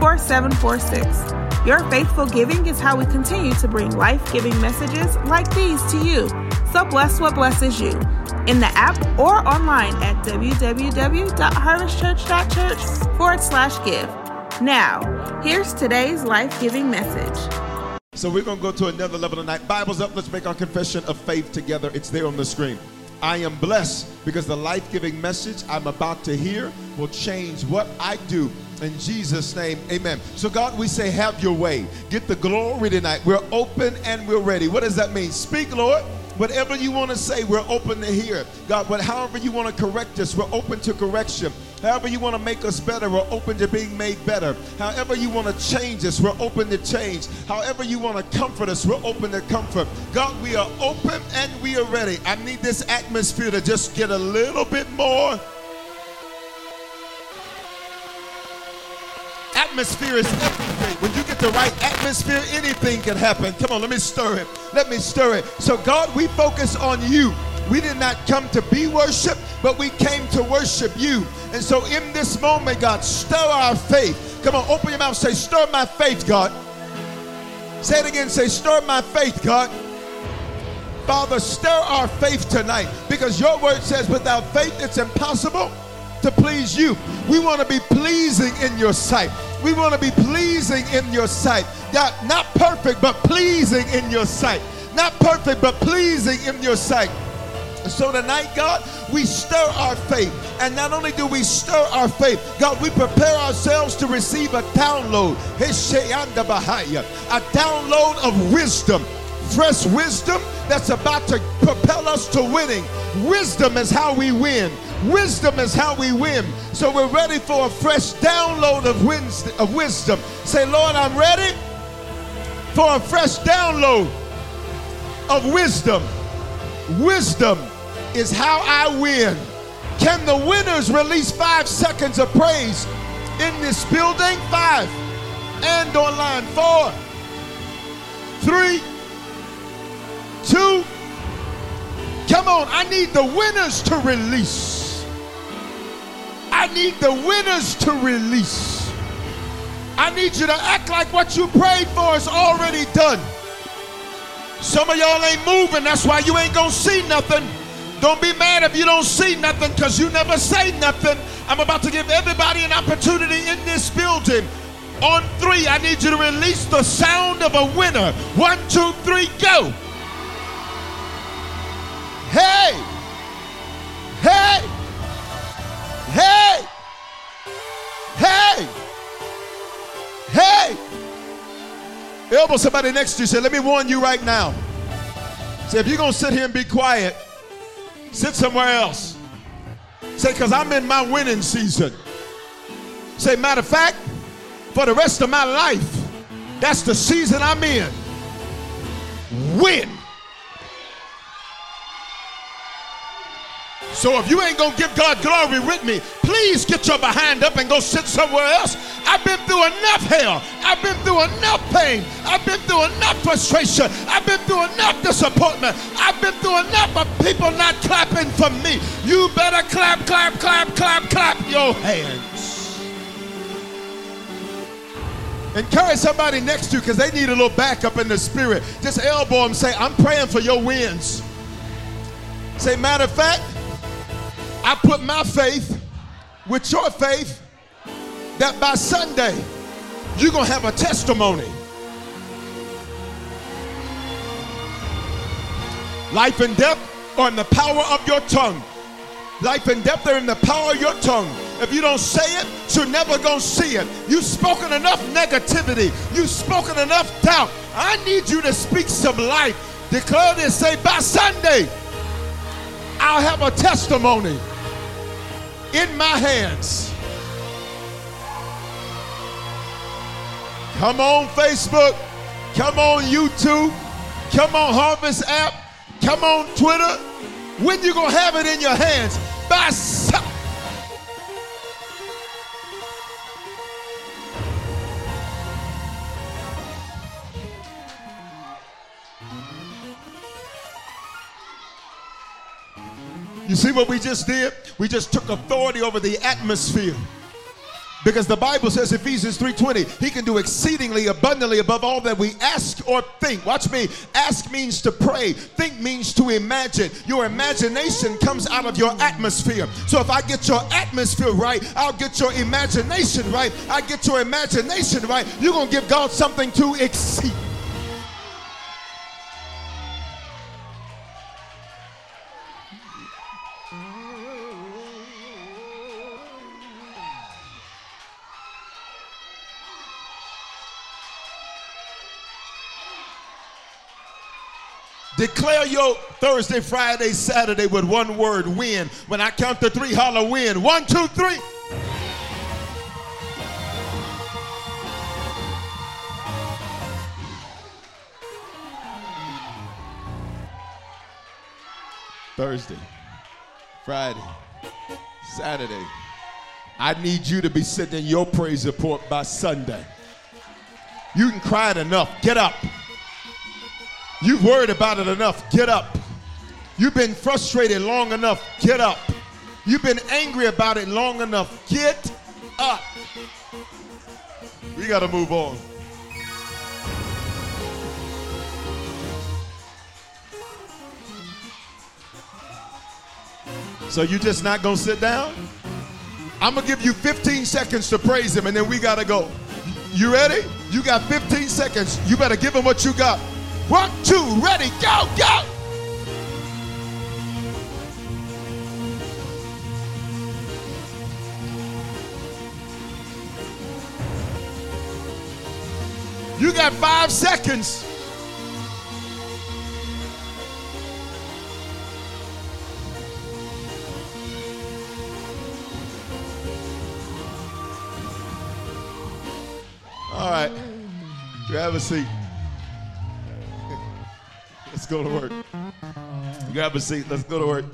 4746. Your faithful giving is how we continue to bring life giving messages like these to you. So bless what blesses you in the app or online at www.harvestchurch.church forward slash give. Now, here's today's life giving message. So we're going to go to another level tonight. Bibles up. Let's make our confession of faith together. It's there on the screen. I am blessed because the life giving message I'm about to hear will change what I do. In Jesus' name, amen. So, God, we say, have your way. Get the glory tonight. We're open and we're ready. What does that mean? Speak, Lord. Whatever you want to say, we're open to hear. God, but however you want to correct us, we're open to correction. However you want to make us better, we're open to being made better. However you want to change us, we're open to change. However you want to comfort us, we're open to comfort. God, we are open and we are ready. I need this atmosphere to just get a little bit more. Atmosphere is everything. When you get the right atmosphere, anything can happen. Come on, let me stir it. Let me stir it. So, God, we focus on you. We did not come to be worshiped, but we came to worship you. And so, in this moment, God, stir our faith. Come on, open your mouth. Say, stir my faith, God. Say it again. Say, stir my faith, God. Father, stir our faith tonight because your word says, without faith, it's impossible to please you. We want to be pleasing in your sight. We want to be pleasing in your sight. God, not perfect, but pleasing in your sight. Not perfect, but pleasing in your sight. So tonight, God, we stir our faith. And not only do we stir our faith, God, we prepare ourselves to receive a download. A download of wisdom. Fresh wisdom that's about to propel us to winning. Wisdom is how we win. Wisdom is how we win. So we're ready for a fresh download of, of wisdom. Say, Lord, I'm ready for a fresh download of wisdom. Wisdom is how I win. Can the winners release five seconds of praise in this building? Five. And online. Four, three, two. Come on, I need the winners to release. I need the winners to release. I need you to act like what you prayed for is already done. Some of y'all ain't moving, that's why you ain't gonna see nothing. Don't be mad if you don't see nothing because you never say nothing. I'm about to give everybody an opportunity in this building. On three, I need you to release the sound of a winner. One, two, three, go. Hey! Hey! Hey! Hey! Hey! Elbow somebody next to you. Say, let me warn you right now. Say, if you're going to sit here and be quiet, sit somewhere else. Say, because I'm in my winning season. Say, matter of fact, for the rest of my life, that's the season I'm in. Win. So if you ain't gonna give God glory with me, please get your behind up and go sit somewhere else. I've been through enough hell. I've been through enough pain. I've been through enough frustration. I've been through enough disappointment. I've been through enough of people not clapping for me. You better clap, clap, clap, clap, clap your hands. Encourage somebody next to you because they need a little backup in the spirit. Just elbow them, say, I'm praying for your wins. Say, matter of fact, I put my faith with your faith that by Sunday you're going to have a testimony. Life and death are in the power of your tongue. Life and death are in the power of your tongue. If you don't say it, you're never going to see it. You've spoken enough negativity. You've spoken enough doubt. I need you to speak some life. Declare this. Say, by Sunday, I'll have a testimony in my hands. Come on, Facebook. Come on, YouTube. Come on, Harvest app. Come on, Twitter. When you gonna have it in your hands? By You see what we just did? We just took authority over the atmosphere. Because the Bible says Ephesians 3:20, he can do exceedingly abundantly above all that we ask or think. Watch me. Ask means to pray. Think means to imagine. Your imagination comes out of your atmosphere. So if I get your atmosphere right, I'll get your imagination right. I get your imagination right. You're going to give God something to exceed. Declare your Thursday, Friday, Saturday with one word win. When I count to three, holler win. One, two, three. Thursday, Friday, Saturday. I need you to be sitting in your praise report by Sunday. You can cry it enough. Get up. You've worried about it enough. Get up. You've been frustrated long enough. Get up. You've been angry about it long enough. Get up. We got to move on. So you just not going to sit down? I'm going to give you 15 seconds to praise him and then we got to go. You ready? You got 15 seconds. You better give him what you got. One, two, ready, go, go. You got five seconds. All right. Grab a seat. Let's go to work. Grab a seat. Let's go to work.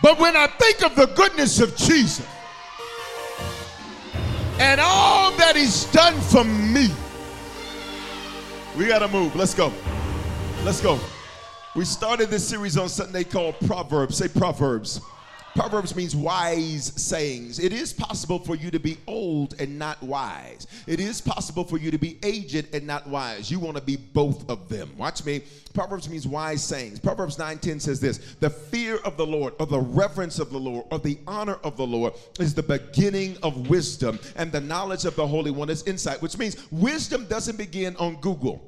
but when I think of the goodness of Jesus and all that he's done for me, we got to move. Let's go. Let's go. We started this series on Sunday called Proverbs. Say Proverbs. Proverbs means wise sayings. It is possible for you to be old and not wise. It is possible for you to be aged and not wise. You want to be both of them. Watch me. Proverbs means wise sayings. Proverbs 9:10 says this: "The fear of the Lord, or the reverence of the Lord, or the honor of the Lord is the beginning of wisdom, and the knowledge of the Holy One is insight." Which means wisdom doesn't begin on Google.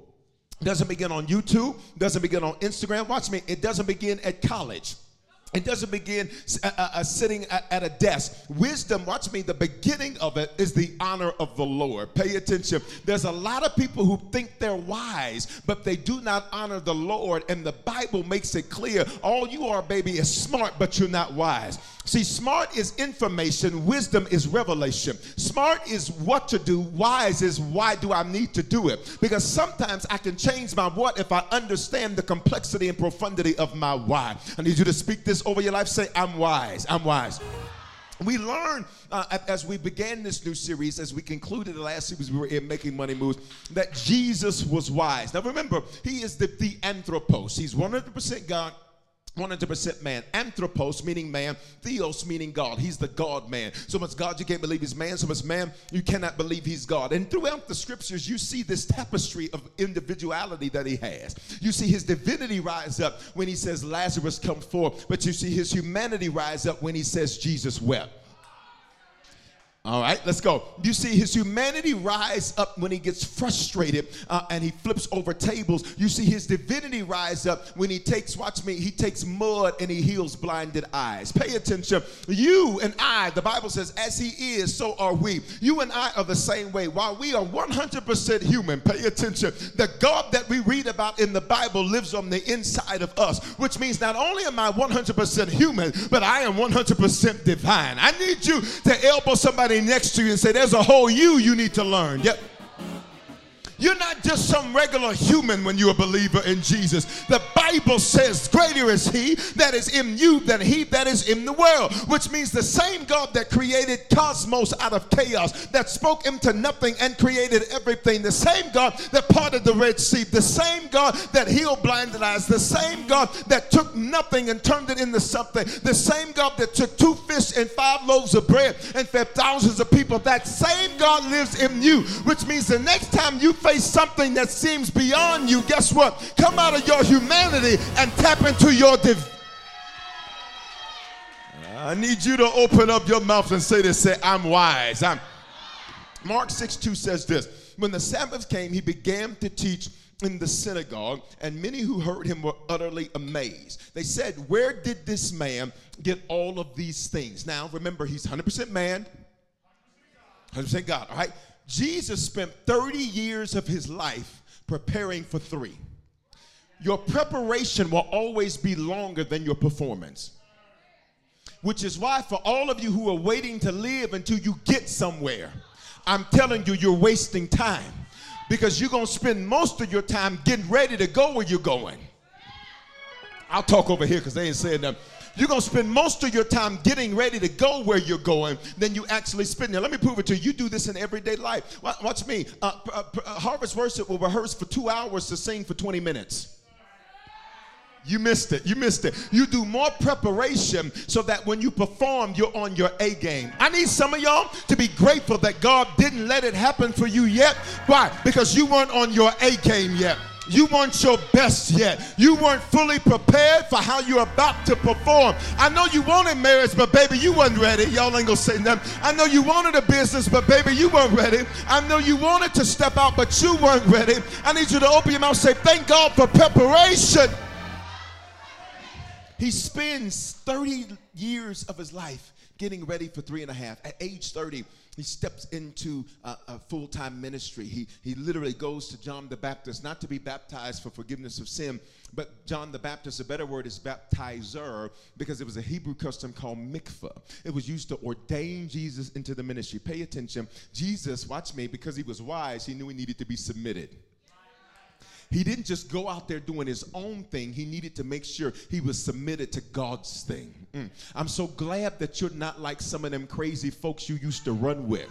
Doesn't begin on YouTube, doesn't begin on Instagram. Watch me, it doesn't begin at college. It doesn't begin uh, uh, uh, sitting at, at, a desk. Wisdom, watch me, the beginning of it is the honor of the Lord. Pay attention. There's a lot of people who think they're wise, but they do not honor the Lord. And the Bible makes it clear all you are, baby, is smart, but you're not wise. See, smart is information, wisdom is revelation. Smart is what to do, wise is why do I need to do it? Because sometimes I can change my what if I understand the complexity and profundity of my why. I need you to speak this over your life. Say, I'm wise. I'm wise. We learn uh, as we began this new series, as we concluded the last series we were in Making Money Moves, that Jesus was wise. Now remember, he is the, the anthropos. He's 100% God, 100% man. Anthropos meaning man. Theos meaning God. He's the God man. So much God you can't believe he's man. So much man you cannot believe he's God. And throughout the scriptures, you see this tapestry of individuality that he has. You see his divinity rise up when he says, Lazarus come forth. But you see his humanity rise up when he says, Jesus wept. All right, let's go. You see his humanity rise up when he gets frustrated uh, and he flips over tables. You see his divinity rise up when he takes, watch me, he takes mud and he heals blinded eyes. Pay attention. You and I, the Bible says, as he is, so are we. You and I are the same way. While we are 100% human, pay attention. The God that we read about in the Bible lives on the inside of us, which means not only am I 100% human, but I am 100% divine. I need you to elbow somebody next to you and say, There's a whole you you need to learn. Yep. You're not just some regular human when you're a believer in Jesus. The Bible says, Greater is He that is in you than He that is in the world, which means the same God that created cosmos out of chaos, that spoke into nothing and created everything, the same God that parted the Red Sea, the same God that healed blinded eyes, the same God that took nothing and turned it into something, the same God that took two fish and five loaves of bread and fed thousands of people, that same God lives in you, which means the next time you face something that seems beyond you, guess what? Come out of your humanity and tap into your div. I need you to open up your mouth and say this. Say, I'm wise. I'm Mark 6 2 says this. When the Sabbath came, he began to teach in the synagogue, and many who heard him were utterly amazed. They said, Where did this man get all of these things? Now, remember, he's 100% man, 100% God, all right? Jesus spent 30 years of his life preparing for three. Your preparation will always be longer than your performance. Which is why, for all of you who are waiting to live until you get somewhere, I'm telling you, you're wasting time because you're going to spend most of your time getting ready to go where you're going. I'll talk over here because they ain't saying nothing. You're going to spend most of your time getting ready to go where you're going than you actually spend there. Let me prove it to you. You do this in everyday life. Watch me. Uh, uh, uh, Harvest Worship will rehearse for two hours to sing for 20 minutes. You missed it. You missed it. You do more preparation so that when you perform, you're on your A game. I need some of y'all to be grateful that God didn't let it happen for you yet. Why? Because you weren't on your A game yet. You weren't your best yet. You weren't fully prepared for how you're about to perform. I know you wanted marriage, but baby, you wasn't ready. Y'all ain't gonna say nothing. I know you wanted a business, but baby, you weren't ready. I know you wanted to step out, but you weren't ready. I need you to open your mouth and say, Thank God for preparation. He spends 30 years of his life getting ready for three and a half. At age 30, he steps into a, a full time ministry. He, he literally goes to John the Baptist, not to be baptized for forgiveness of sin, but John the Baptist, a better word is baptizer, because it was a Hebrew custom called mikvah. It was used to ordain Jesus into the ministry. Pay attention. Jesus, watch me, because he was wise, he knew he needed to be submitted. He didn't just go out there doing his own thing. He needed to make sure he was submitted to God's thing. Mm. I'm so glad that you're not like some of them crazy folks you used to run with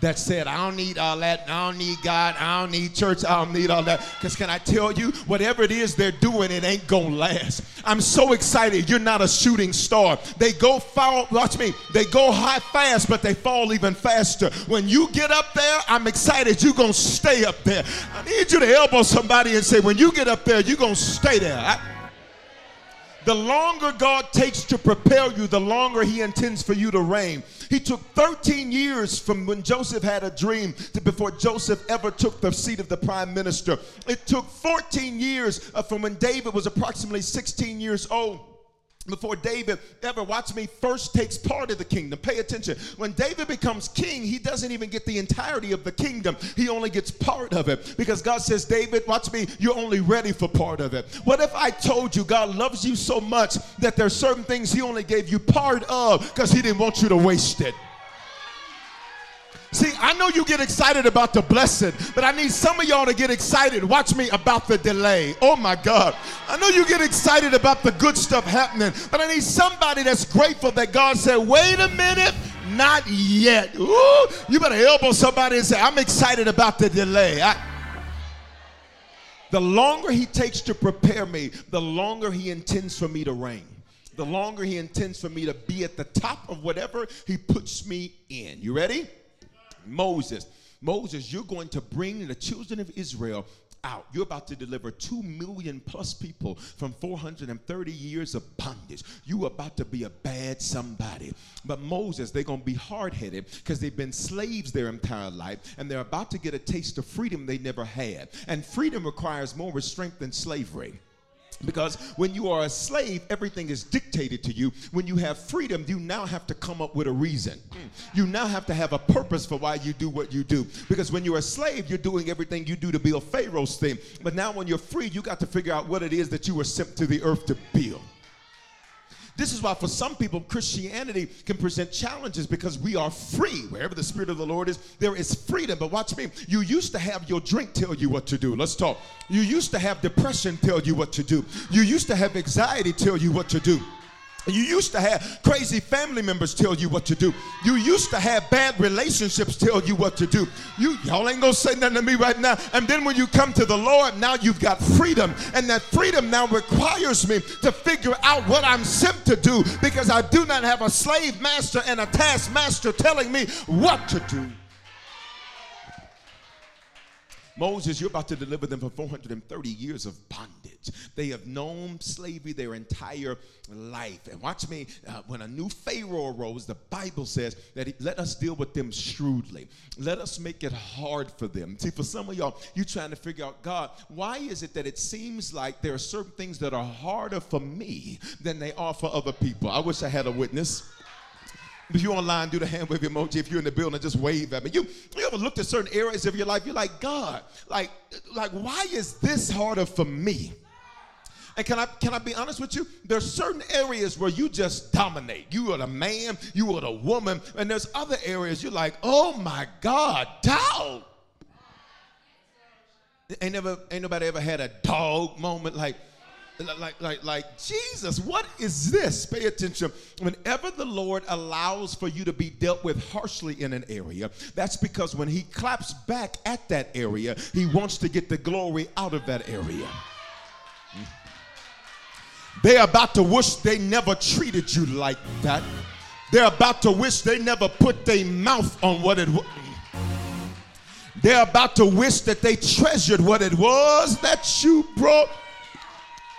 that said, I don't need all that. I don't need God. I don't need church. I don't need all that. Because can I tell you, whatever it is they're doing, it ain't going to last. I'm so excited. You're not a shooting star. They go far, watch me, they go high fast, but they fall even faster. When you get up there, I'm excited you're going to stay up there. I need you to elbow somebody and say, when you get up there, you're going to stay there. I, the longer God takes to prepare you, the longer He intends for you to reign. He took 13 years from when Joseph had a dream to before Joseph ever took the seat of the prime minister. It took 14 years uh, from when David was approximately 16 years old before David ever, watch me, first takes part of the kingdom. Pay attention. When David becomes king, he doesn't even get the entirety of the kingdom, he only gets part of it because God says, David, watch me, you're only ready for part of it. What if I told you God loves you so much that there's certain things he only gave you part of because he didn't want you to waste it? See, I know you get excited about the blessing, but I need some of y'all to get excited. Watch me about the delay. Oh my God. I know you get excited about the good stuff happening, but I need somebody that's grateful that God said, wait a minute, not yet. Ooh, you better elbow somebody and say, I'm excited about the delay. I, the longer he takes to prepare me, the longer he intends for me to reign the longer he intends for me to be at the top of whatever he puts me in. You ready? Moses. Moses, you're going to bring the children of Israel out. You're about to deliver 2 million plus people from 430 years of bondage. You are about to be a bad somebody. But Moses, they're going to be hard headed because they've been slaves their entire life and they're about to get a taste of freedom they never had. And freedom requires more restraint than slavery. Because when you are a slave, everything is dictated to you. When you have freedom, you now have to come up with a reason. You now have to have a purpose for why you do what you do. Because when you're a slave, you're doing everything you do to build Pharaoh's thing. But now when you're free, you got to figure out what it is that you were sent to the earth to build. This is why, for some people, Christianity can present challenges because we are free. Wherever the Spirit of the Lord is, there is freedom. But watch me. You used to have your drink tell you what to do. Let's talk. You used to have depression tell you what to do. You used to have anxiety tell you what to do. You used to have crazy family members tell you what to do. You used to have bad relationships tell you what to do. You y'all ain't gonna say nothing to me right now. And then when you come to the Lord, now you've got freedom. And that freedom now requires me to figure out what I'm sent to do because I do not have a slave master and a taskmaster telling me what to do. Moses, you're about to deliver them from 430 years of bondage. They have known slavery their entire life. And watch me, uh, when a new Pharaoh arose, the Bible says that he, let us deal with them shrewdly. Let us make it hard for them. See, for some of y'all, you're trying to figure out, God, why is it that it seems like there are certain things that are harder for me than they are for other people? I wish I had a witness. If you're online, do the hand wave emoji. If you're in the building, just wave at me. You, you ever looked at certain areas of your life? You're like, God, like, like, why is this harder for me? And can I can I be honest with you? There's certain areas where you just dominate. You are the man, you are the woman, and there's other areas you're like, oh my God, dog. Ain't never ain't nobody ever had a dog moment like like, like, like, Jesus, what is this? Pay attention. Whenever the Lord allows for you to be dealt with harshly in an area, that's because when He claps back at that area, He wants to get the glory out of that area. Mm. They're about to wish they never treated you like that. They're about to wish they never put their mouth on what it was. They're about to wish that they treasured what it was that you brought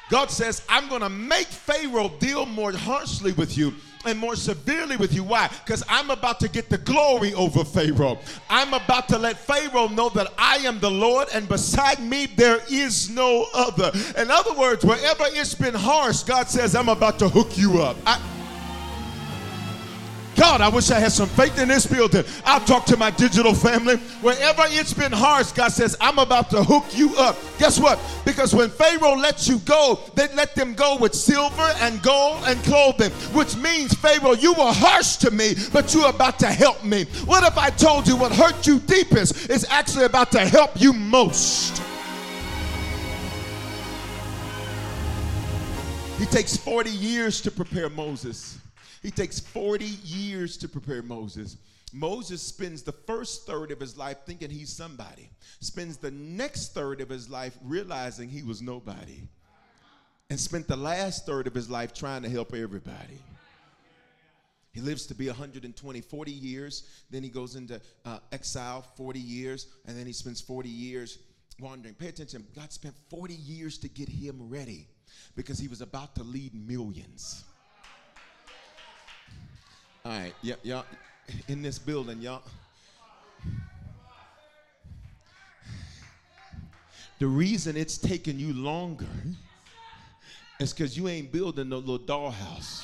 God says, I'm going to make Pharaoh deal more harshly with you and more severely with you. Why? Because I'm about to get the glory over Pharaoh. I'm about to let Pharaoh know that I am the Lord, and beside me there is no other. In other words, wherever it's been harsh, God says, I'm about to hook you up. I, God, I wish I had some faith in this building. I'll talk to my digital family. Wherever it's been harsh, God says, I'm about to hook you up. Guess what? Because when Pharaoh lets you go, they let them go with silver and gold and clothing, which means, Pharaoh, you were harsh to me, but you're about to help me. What if I told you what hurt you deepest is actually about to help you most? He takes 40 years to prepare Moses. He takes 40 years to prepare Moses. Moses spends the first third of his life thinking he's somebody, spends the next third of his life realizing he was nobody, and spent the last third of his life trying to help everybody. He lives to be 120, 40 years. Then he goes into uh, exile, 40 years, and then he spends 40 years wandering. Pay attention. God spent 40 years to get him ready because he was about to lead millions. All right, yeah, y'all in this building, y'all. The reason it's taking you longer is because you ain't building no little dollhouse.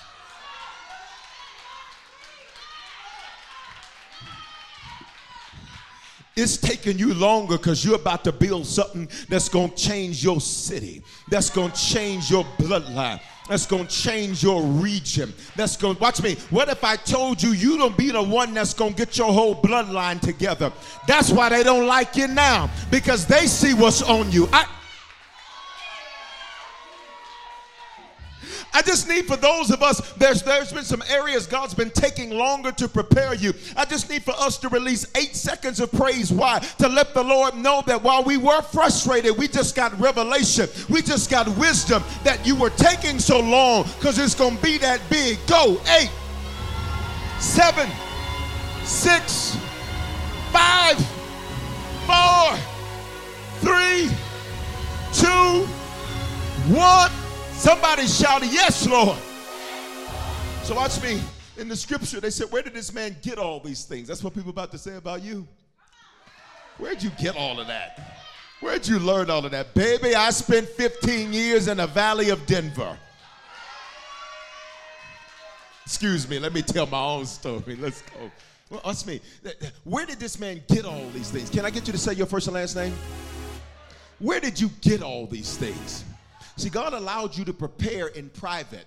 It's taking you longer because you're about to build something that's going to change your city, that's going to change your bloodline, that's going to change your region. That's going to, watch me. What if I told you you don't be the one that's going to get your whole bloodline together? That's why they don't like you now because they see what's on you. I, I just need for those of us, there's, there's been some areas God's been taking longer to prepare you. I just need for us to release eight seconds of praise. Why? To let the Lord know that while we were frustrated, we just got revelation. We just got wisdom that you were taking so long because it's going to be that big. Go. Eight, seven, six, five, four, three, two, one. Somebody shouted, Yes, Lord. So watch me. In the scripture, they said, Where did this man get all these things? That's what people about to say about you. Where'd you get all of that? Where'd you learn all of that? Baby, I spent 15 years in the valley of Denver. Excuse me, let me tell my own story. Let's go. Well, ask me. Where did this man get all these things? Can I get you to say your first and last name? Where did you get all these things? See, God allowed you to prepare in private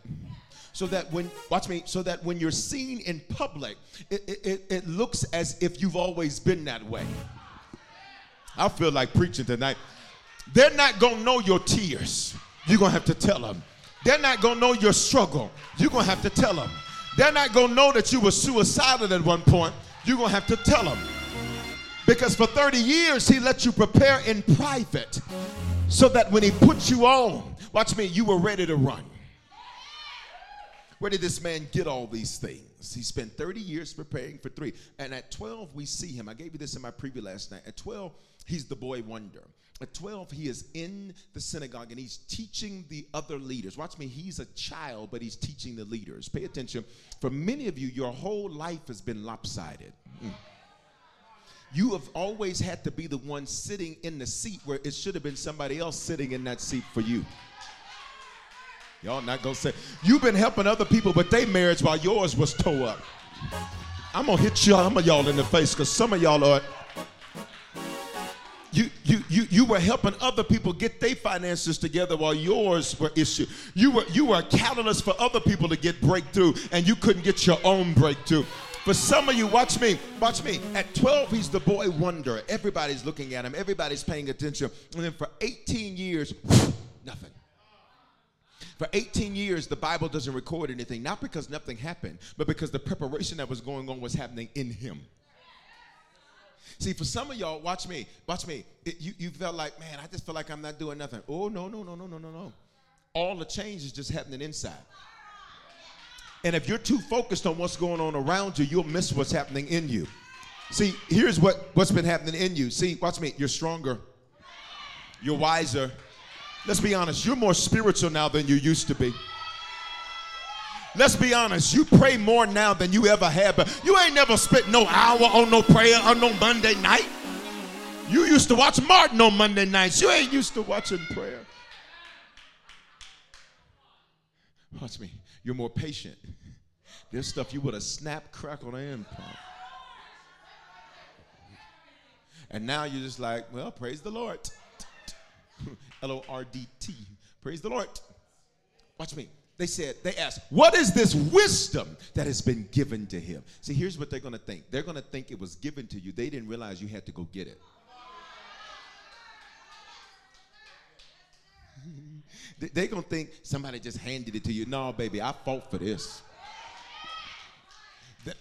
so that when watch me so that when you're seen in public it, it, it, looks as if you've always been that way. I feel like preaching tonight. They're not gonna know your tears. You're gonna have to tell them they're not gonna know your struggle. You're gonna have to tell them they're not gonna know that you were suicidal at one point. You're gonna have to tell them because for 30 years he let you prepare in private so that when he put you on Watch me, you were ready to run. Where did this man get all these things? He spent 30 years preparing for three. And at 12, we see him. I gave you this in my preview last night. At 12, he's the boy wonder. At 12, he is in the synagogue and he's teaching the other leaders. Watch me, he's a child, but he's teaching the leaders. Pay attention. For many of you, your whole life has been lopsided. Mm. You have always had to be the one sitting in the seat where it should have been somebody else sitting in that seat for you. Y'all not gonna say you've been helping other people, but they marriage while yours was tore up. I'm gonna hit y'all, some of y'all in the face because some of y'all are. You, you, you, you were helping other people get their finances together while yours were issued. You were, you were a catalyst for other people to get breakthrough, and you couldn't get your own breakthrough. For some of you, watch me, watch me. At 12, he's the boy wonder. Everybody's looking at him, everybody's paying attention. And then for 18 years, nothing. For 18 years, the Bible doesn't record anything, not because nothing happened, but because the preparation that was going on was happening in him. See, for some of y'all, watch me, watch me. It, you, you felt like, man, I just feel like I'm not doing nothing. Oh, no, no, no, no, no, no, no. All the change is just happening inside. And if you're too focused on what's going on around you, you'll miss what's happening in you. See, here's what, what's been happening in you. See, watch me. You're stronger, you're wiser, Let's be honest, you're more spiritual now than you used to be. Let's be honest, you pray more now than you ever have, but you ain't never spent no hour on no prayer on no Monday night. You used to watch Martin on Monday nights. You ain't used to watching prayer. Watch me. You're more patient. There's stuff you would have snapped, crackle, and pop. And now you're just like, well, praise the Lord. L O R D T. Praise the Lord. Watch me. They said, they asked, what is this wisdom that has been given to him? See, here's what they're going to think. They're going to think it was given to you. They didn't realize you had to go get it. they're going to think somebody just handed it to you. No, baby, I fought for this.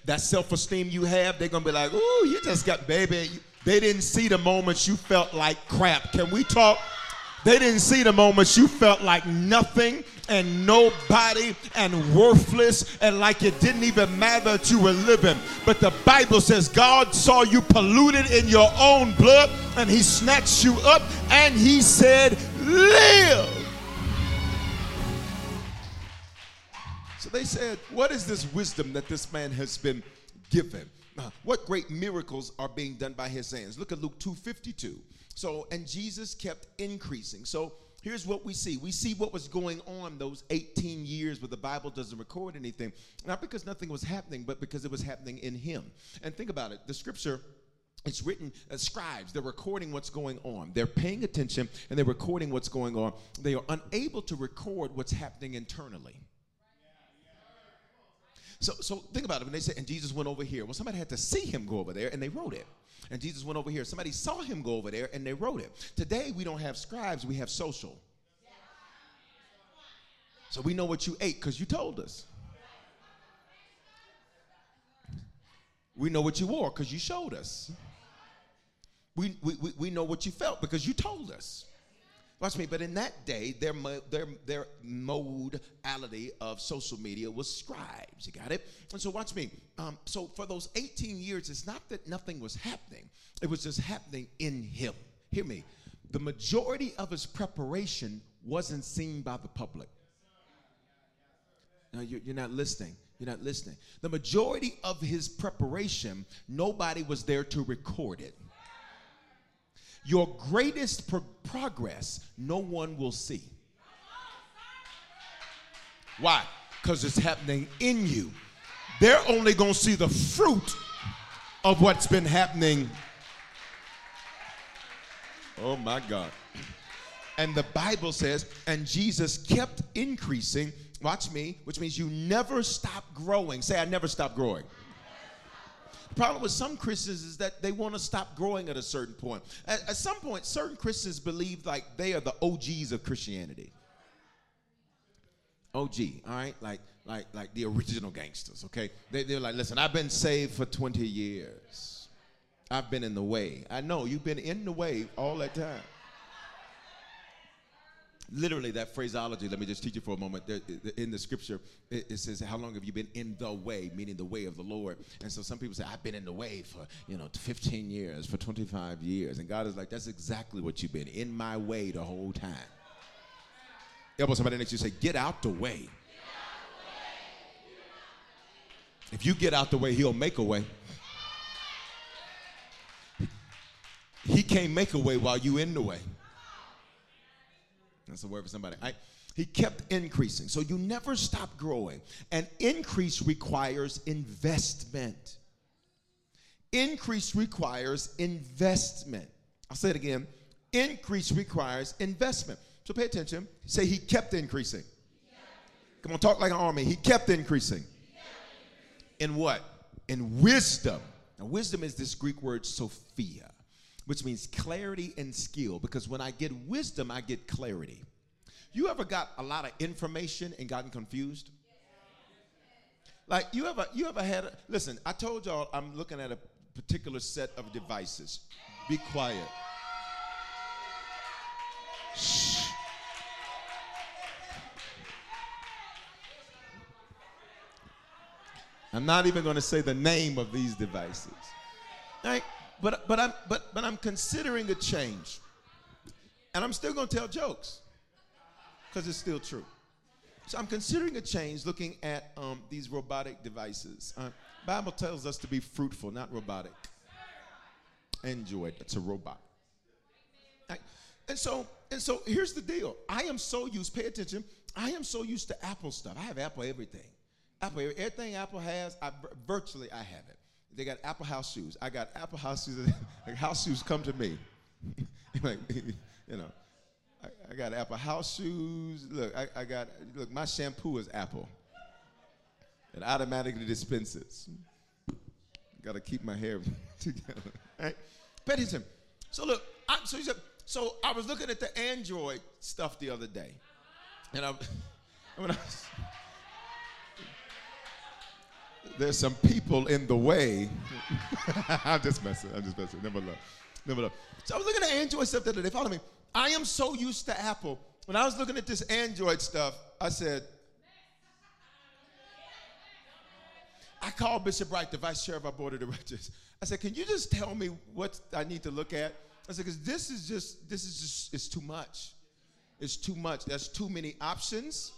that self esteem you have, they're going to be like, ooh, you just got, baby. They didn't see the moments you felt like crap. Can we talk? They didn't see the moments you felt like nothing and nobody and worthless and like it didn't even matter that you were living. But the Bible says God saw you polluted in your own blood and he snatched you up and he said, Live. So they said, What is this wisdom that this man has been given? What great miracles are being done by his hands? Look at Luke 252. So, and Jesus kept increasing. So, here's what we see. We see what was going on those 18 years where the Bible doesn't record anything, not because nothing was happening, but because it was happening in him. And think about it. The scripture it's written as scribes they're recording what's going on they're paying attention and they're recording what's going on they are unable to record what's happening internally so, so think about it when they say and jesus went over here well somebody had to see him go over there and they wrote it and jesus went over here. Somebody saw him go over there and they wrote it. Today we don't have scribes we have social. So we know what you ate because you told us. We know what you wore because you showed us. We, we, we know what you felt because you told us. Watch me, but in that day, their, their, their modality of social media was scribes. You got it? And so, watch me. Um, so, for those 18 years, it's not that nothing was happening, it was just happening in him. Hear me. The majority of his preparation wasn't seen by the public. You're, you're not listening. You're not listening. The majority of his preparation, nobody was there to record it. Your greatest pro- progress, no one will see. Why? Because it's happening in you. They're only going to see the fruit of what's been happening. Oh my God. And the Bible says, and Jesus kept increasing. Watch me, which means you never stop growing. Say, I never stop growing problem with some Christians is that they want to stop growing at a certain point. At, at, some point, certain Christians believe like they are the OGs of Christianity. OG, all right, like like like the original gangsters. Okay, they, they're like, listen, I've been saved for 20 years. I've been in the way. I know you've been in the way all that time literally that phraseology let me just teach you for a moment. In the scripture it, says how long have you been in the way? Meaning the way of the lord. And so some people say i've been in the way for you know 15 years for 25 years. And god is like that's exactly what you've been in my way the whole time. Elbow somebody next to you say get out the way. If you get out the way he'll make a way. He can't make a way while you in the way that's a word for somebody. I, he kept increasing. So you never stop growing. And increase requires investment. Increase requires investment. I'll say it again. Increase requires investment. So pay attention. Say he kept increasing. Come on, talk like an army. He kept increasing. In what? In wisdom. Now, wisdom is this Greek word Sophia which means clarity and skill. Because when I get wisdom, I get clarity. You ever got a lot of information and gotten confused? Like you ever you ever had a, listen, I told y'all I'm looking at a particular set of devices. Be quiet. Shh. I'm not even going to say the name of these devices. Right? But but I'm but but I'm considering a change. And I'm still going to tell jokes because it's still true. So I'm considering a change looking at um, these robotic devices. Uh, Bible tells us to be fruitful, not robotic. Enjoy it. It's a robot. Right? And so and so here's the deal. I am so used, pay attention, I am so used to Apple stuff. I have Apple everything. Apple, everything Apple has, I, virtually I have it. They got Apple house shoes. I got Apple house shoes. like house shoes come to me. like, you know, I, I, got Apple house shoes. Look, I, I got, look, my shampoo is Apple. It automatically dispenses. Got to keep my hair together. Right? So look, I, so, said, so I was looking at the Android stuff the other day. And I, when I was, there's some people in the way. I'm just messing. I'm just messing. Never love. Never love. So I was looking at Android stuff the other day. Follow me. I am so used to Apple. When I was looking at this Android stuff, I said, I called Bishop Wright, the vice chair of our board of directors. I said, "Can you just tell me what I need to look at?" I said, "Because this is just, this is just, it's too much. It's too much. There's too many options."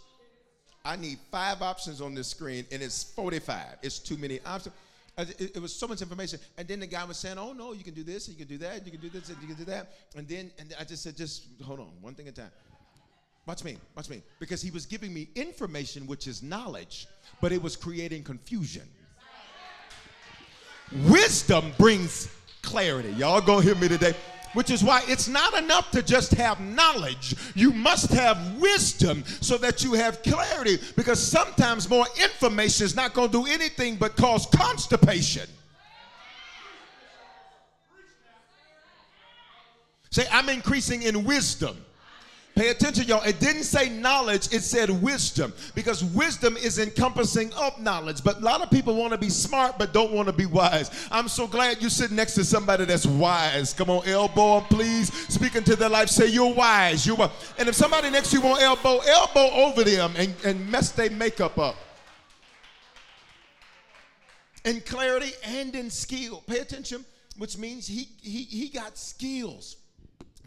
I need five options on this screen, and it's 45. It's too many options. Uh, it, it, was so much information. And then the guy was saying, oh, no, you can do this, you can do that, you can do this, and you can do that. And then and I just said, just hold on, one thing at a time. Watch me, watch me. Because he was giving me information, which is knowledge, but it was creating confusion. Wisdom brings clarity. Y'all gonna hear me today? Which is why it's not enough to just have knowledge. You must have wisdom so that you have clarity. Because sometimes more information is not gonna do anything but cause constipation. Say, I'm increasing in wisdom. Pay attention, y'all. It didn't say knowledge, it said wisdom because wisdom is encompassing of knowledge. But a lot of people want to be smart but don't want to be wise. I'm so glad you sit next to somebody that's wise. Come on, elbow, please. Speaking to their life, say, You're wise. You're wise. And if somebody next to you want elbow, elbow over them and, and mess their makeup up. In clarity and in skill. Pay attention, which means he, he, he got skills.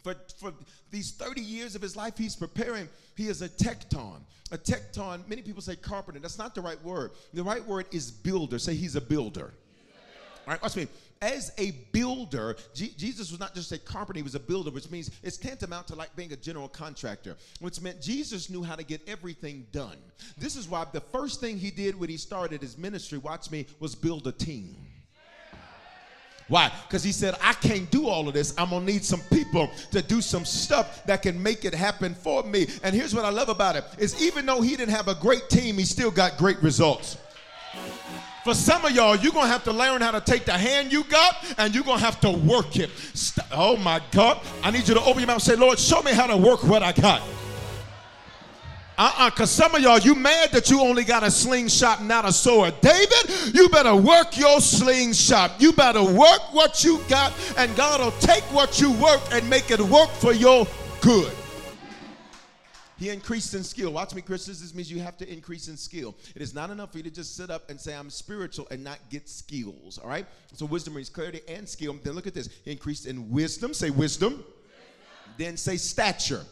For, for these 30 years of his life, he's preparing. He is a tekton. A tekton, many people say carpenter. That's not the right word. The right word is builder. Say he's a builder. All right, watch me. As a builder, G- Jesus was not just a carpenter, he was a builder, which means it's tantamount to like being a general contractor, which meant Jesus knew how to get everything done. This is why the first thing he did when he started his ministry, watch me, was build a team. Why? Because he said, I can't do all of this. I'm going to need some people to do some stuff that can make it happen for me. And here's what I love about it is even though he didn't have a great team, he still got great results. For some of y'all, you're going to have to learn how to take the hand you got and you're going to have to work it. St- oh my God. I need you to open your mouth and say, Lord, show me how to work what I got. Uh-uh, because some of y'all, you mad that you only got a slingshot, not a sword. David, you better work your slingshot. You better work what you got, and God will take what you work and make it work for your good. He increased in skill. Watch me, Christians. This means you have to increase in skill. It is not enough for you to just sit up and say, I'm spiritual and not get skills. All right? So wisdom means clarity and skill. Then look at this. He increased in wisdom. Say wisdom. wisdom. Then say stature.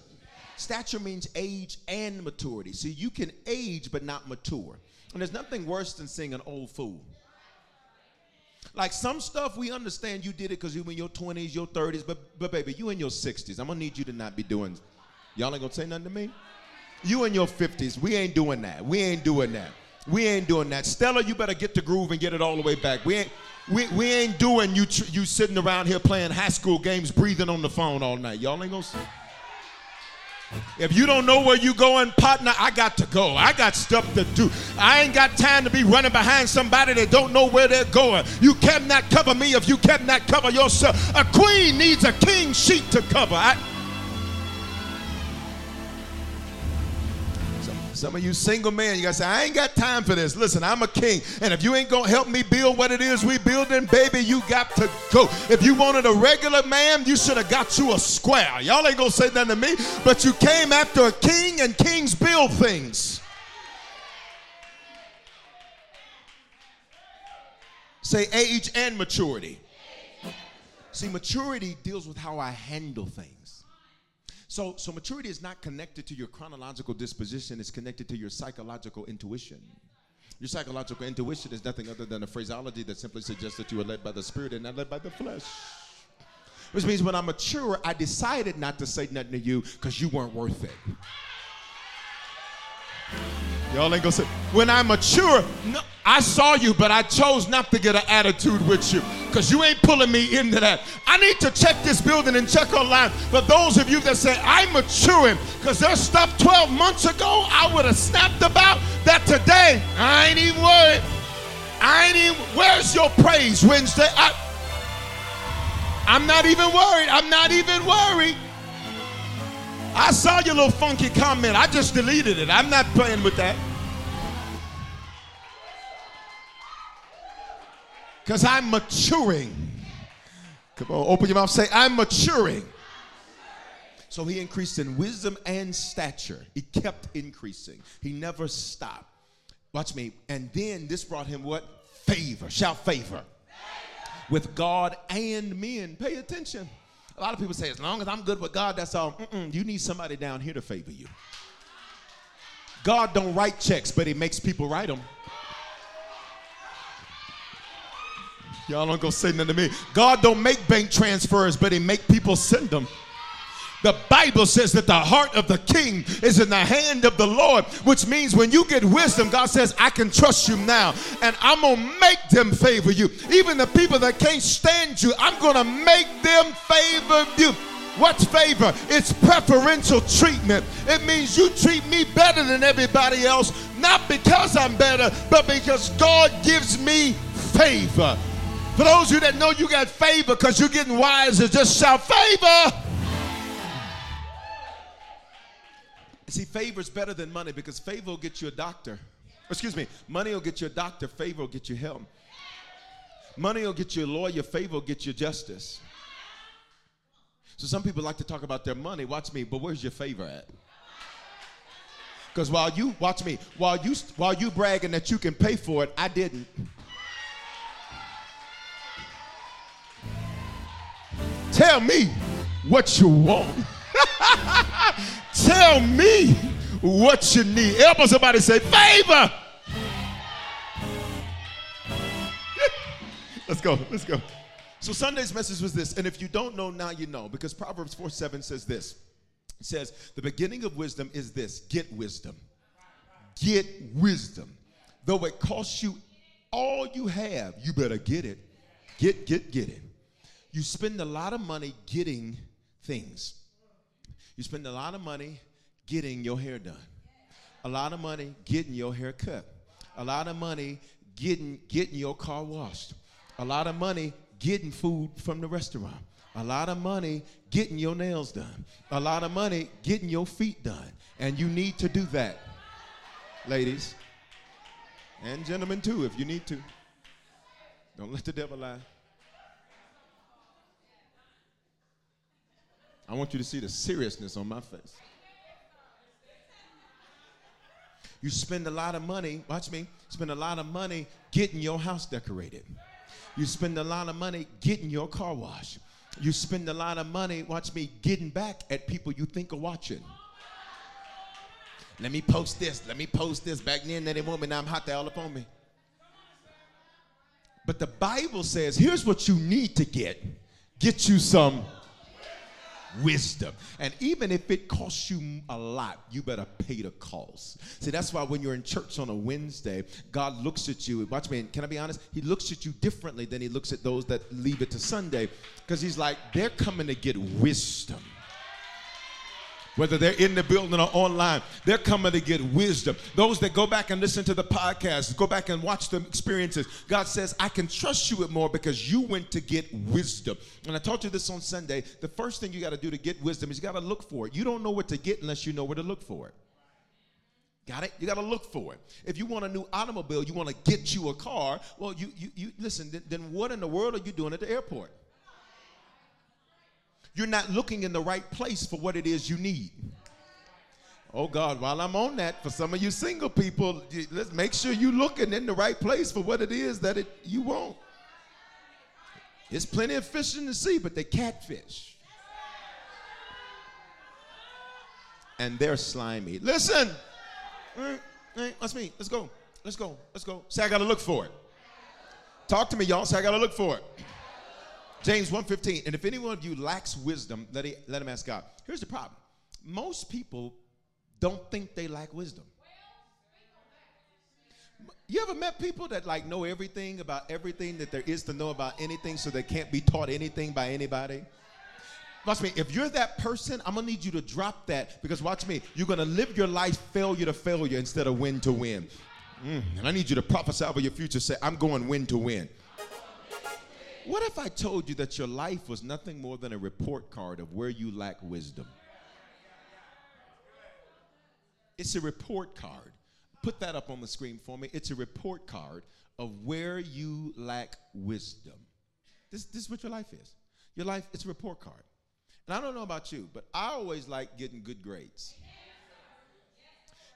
Stature means age and maturity. See, you can age but not mature. And there's nothing worse than seeing an old fool. Like some stuff we understand you did it because you were in your 20s, your 30s, but but baby, you in your 60s. I'm gonna need you to not be doing. Y'all ain't gonna say nothing to me. You in your 50s, we ain't doing that. We ain't doing that. We ain't doing that. Stella, you better get the groove and get it all the way back. We ain't we, we ain't doing you you sitting around here playing high school games, breathing on the phone all night. Y'all ain't gonna. Say, if you don't know where you going, partner, I got to go. I got stuff to do. I ain't got time to be running behind somebody that don't know where they're going. You cannot cover me if you cannot cover yourself. A queen needs a king sheet to cover. I, Some of you single men, you gotta say, I ain't got time for this. Listen, I'm a king. And if you ain't gonna help me build what it is we building, baby, you got to go. If you wanted a regular man, you should have got you a square. Y'all ain't gonna say nothing to me, but you came after a king and kings build things. Say age and maturity. See, maturity deals with how I handle things. So, so maturity is not connected to your chronological disposition, it's connected to your psychological intuition. Your psychological intuition is nothing other than a phraseology that simply suggests that you are led by the spirit and not led by the flesh. Which means when I'm mature, I decided not to say nothing to you because you weren't worth it. Y'all ain't gonna say, when I mature, no, I saw you, but I chose not to get an attitude with you because you ain't pulling me into that. I need to check this building and check online. But those of you that say, I'm maturing because there's stuff 12 months ago I would have snapped about that today, I ain't even worried. I ain't even, where's your praise Wednesday? I, I'm not even worried. I'm not even worried. I saw your little funky comment. I just deleted it. I'm not playing with that. Because I'm maturing. Come on, open your mouth. Say, I'm maturing. So he increased in wisdom and stature. He kept increasing. He never stopped. Watch me. And then this brought him what? Favor. Shout favor. With God and men. Pay attention. A lot of people say, as long as I'm good with God, that's all. Mm-mm, you need somebody down here to favor you. God don't write checks, but he makes people write them. Y'all don't go say nothing to me. God don't make bank transfers, but he make people send them. The Bible says that the heart of the king is in the hand of the Lord, which means when you get wisdom, God says, I can trust you now, and I'm going to make them favor you. Even the people that can't stand you, I'm going to make them favor you. What's favor? It's preferential treatment. It means you treat me better than everybody else, not because I'm better, but because God gives me favor. For those of you that know you got favor because you're getting wiser, just shout favor. See, favor is better than money because favor will get you a doctor. Excuse me, money will get you a doctor, favor will get you help. Money will get you a lawyer, favor will get you justice. So some people like to talk about their money. Watch me, but where's your favor at? Because while you watch me, while you while you bragging that you can pay for it, I didn't. Tell me what you want. Tell me what you need. Help somebody say, favor. let's go. Let's go. So Sunday's message was this, and if you don't know now, you know, because Proverbs 4 7 says this. It says, The beginning of wisdom is this get wisdom. Get wisdom. Though it costs you all you have, you better get it. Get, get, get it. You spend a lot of money getting things. You spend a lot of money getting your hair done, a lot of money getting your hair cut, a lot of money getting, getting your car washed, a lot of money getting food from the restaurant, a lot of money getting your nails done, a lot of money getting your feet done. And you need to do that, ladies and gentlemen, too, if you need to. Don't let the devil lie. I want you to see the seriousness on my face. You spend a lot of money, watch me, spend a lot of money getting your house decorated. You spend a lot of money getting your car washed. You spend a lot of money, watch me, getting back at people you think are watching. Let me post this. Let me post this. Back then, they didn't want me. Now I'm hot. They all up on me. But the Bible says, here's what you need to get. Get you some wisdom. And even if it costs you a lot, you better pay the cost. See, that's why when you're in church on a Wednesday, God looks at you. Watch me, can I be honest? He looks at you differently than he looks at those that leave it to Sunday because he's like, they're coming to get wisdom whether they're in the building or online, they're coming to get wisdom. Those that go back and listen to the podcast, go back and watch the experiences, God says, I can trust you with more because you went to get wisdom. And I taught you this on Sunday. The first thing you got to do to get wisdom is you got to look for it. You don't know what to get unless you know where to look for it. Got it? You got to look for it. If you want a new automobile, you want to get you a car. Well, you you, you listen. Then, then what in the world are you doing at the airport? You're not looking in the right place for what it is you need. Oh God, while I'm on that, for some of you single people, let's make sure you're looking in the right place for what it is that it, you want. There's plenty of fish in the sea, but they catfish. And they're slimy. Listen, mm, mm, let's me. Let's go. Let's go. Let's go. Say I gotta look for it. Talk to me, y'all. Say I gotta look for it. James 1.15, and if any one of you lacks wisdom, let, he, let him ask God. Here's the problem. Most people don't think they lack wisdom. You ever met people that like know everything about everything that there is to know about anything so they can't be taught anything by anybody? Watch me. If you're that person, I'm gonna need you to drop that because watch me. You're gonna live your life failure to failure instead of win to win. Mm, and I need you to prophesy over your future. Say, I'm going win to win. What if I told you that your life was nothing more than a report card of where you lack wisdom? It's a report card. Put that up on the screen for me. It's a report card of where you lack wisdom. This, this is what your life is. Your life, it's a report card. And I don't know about you, but I always like getting good grades.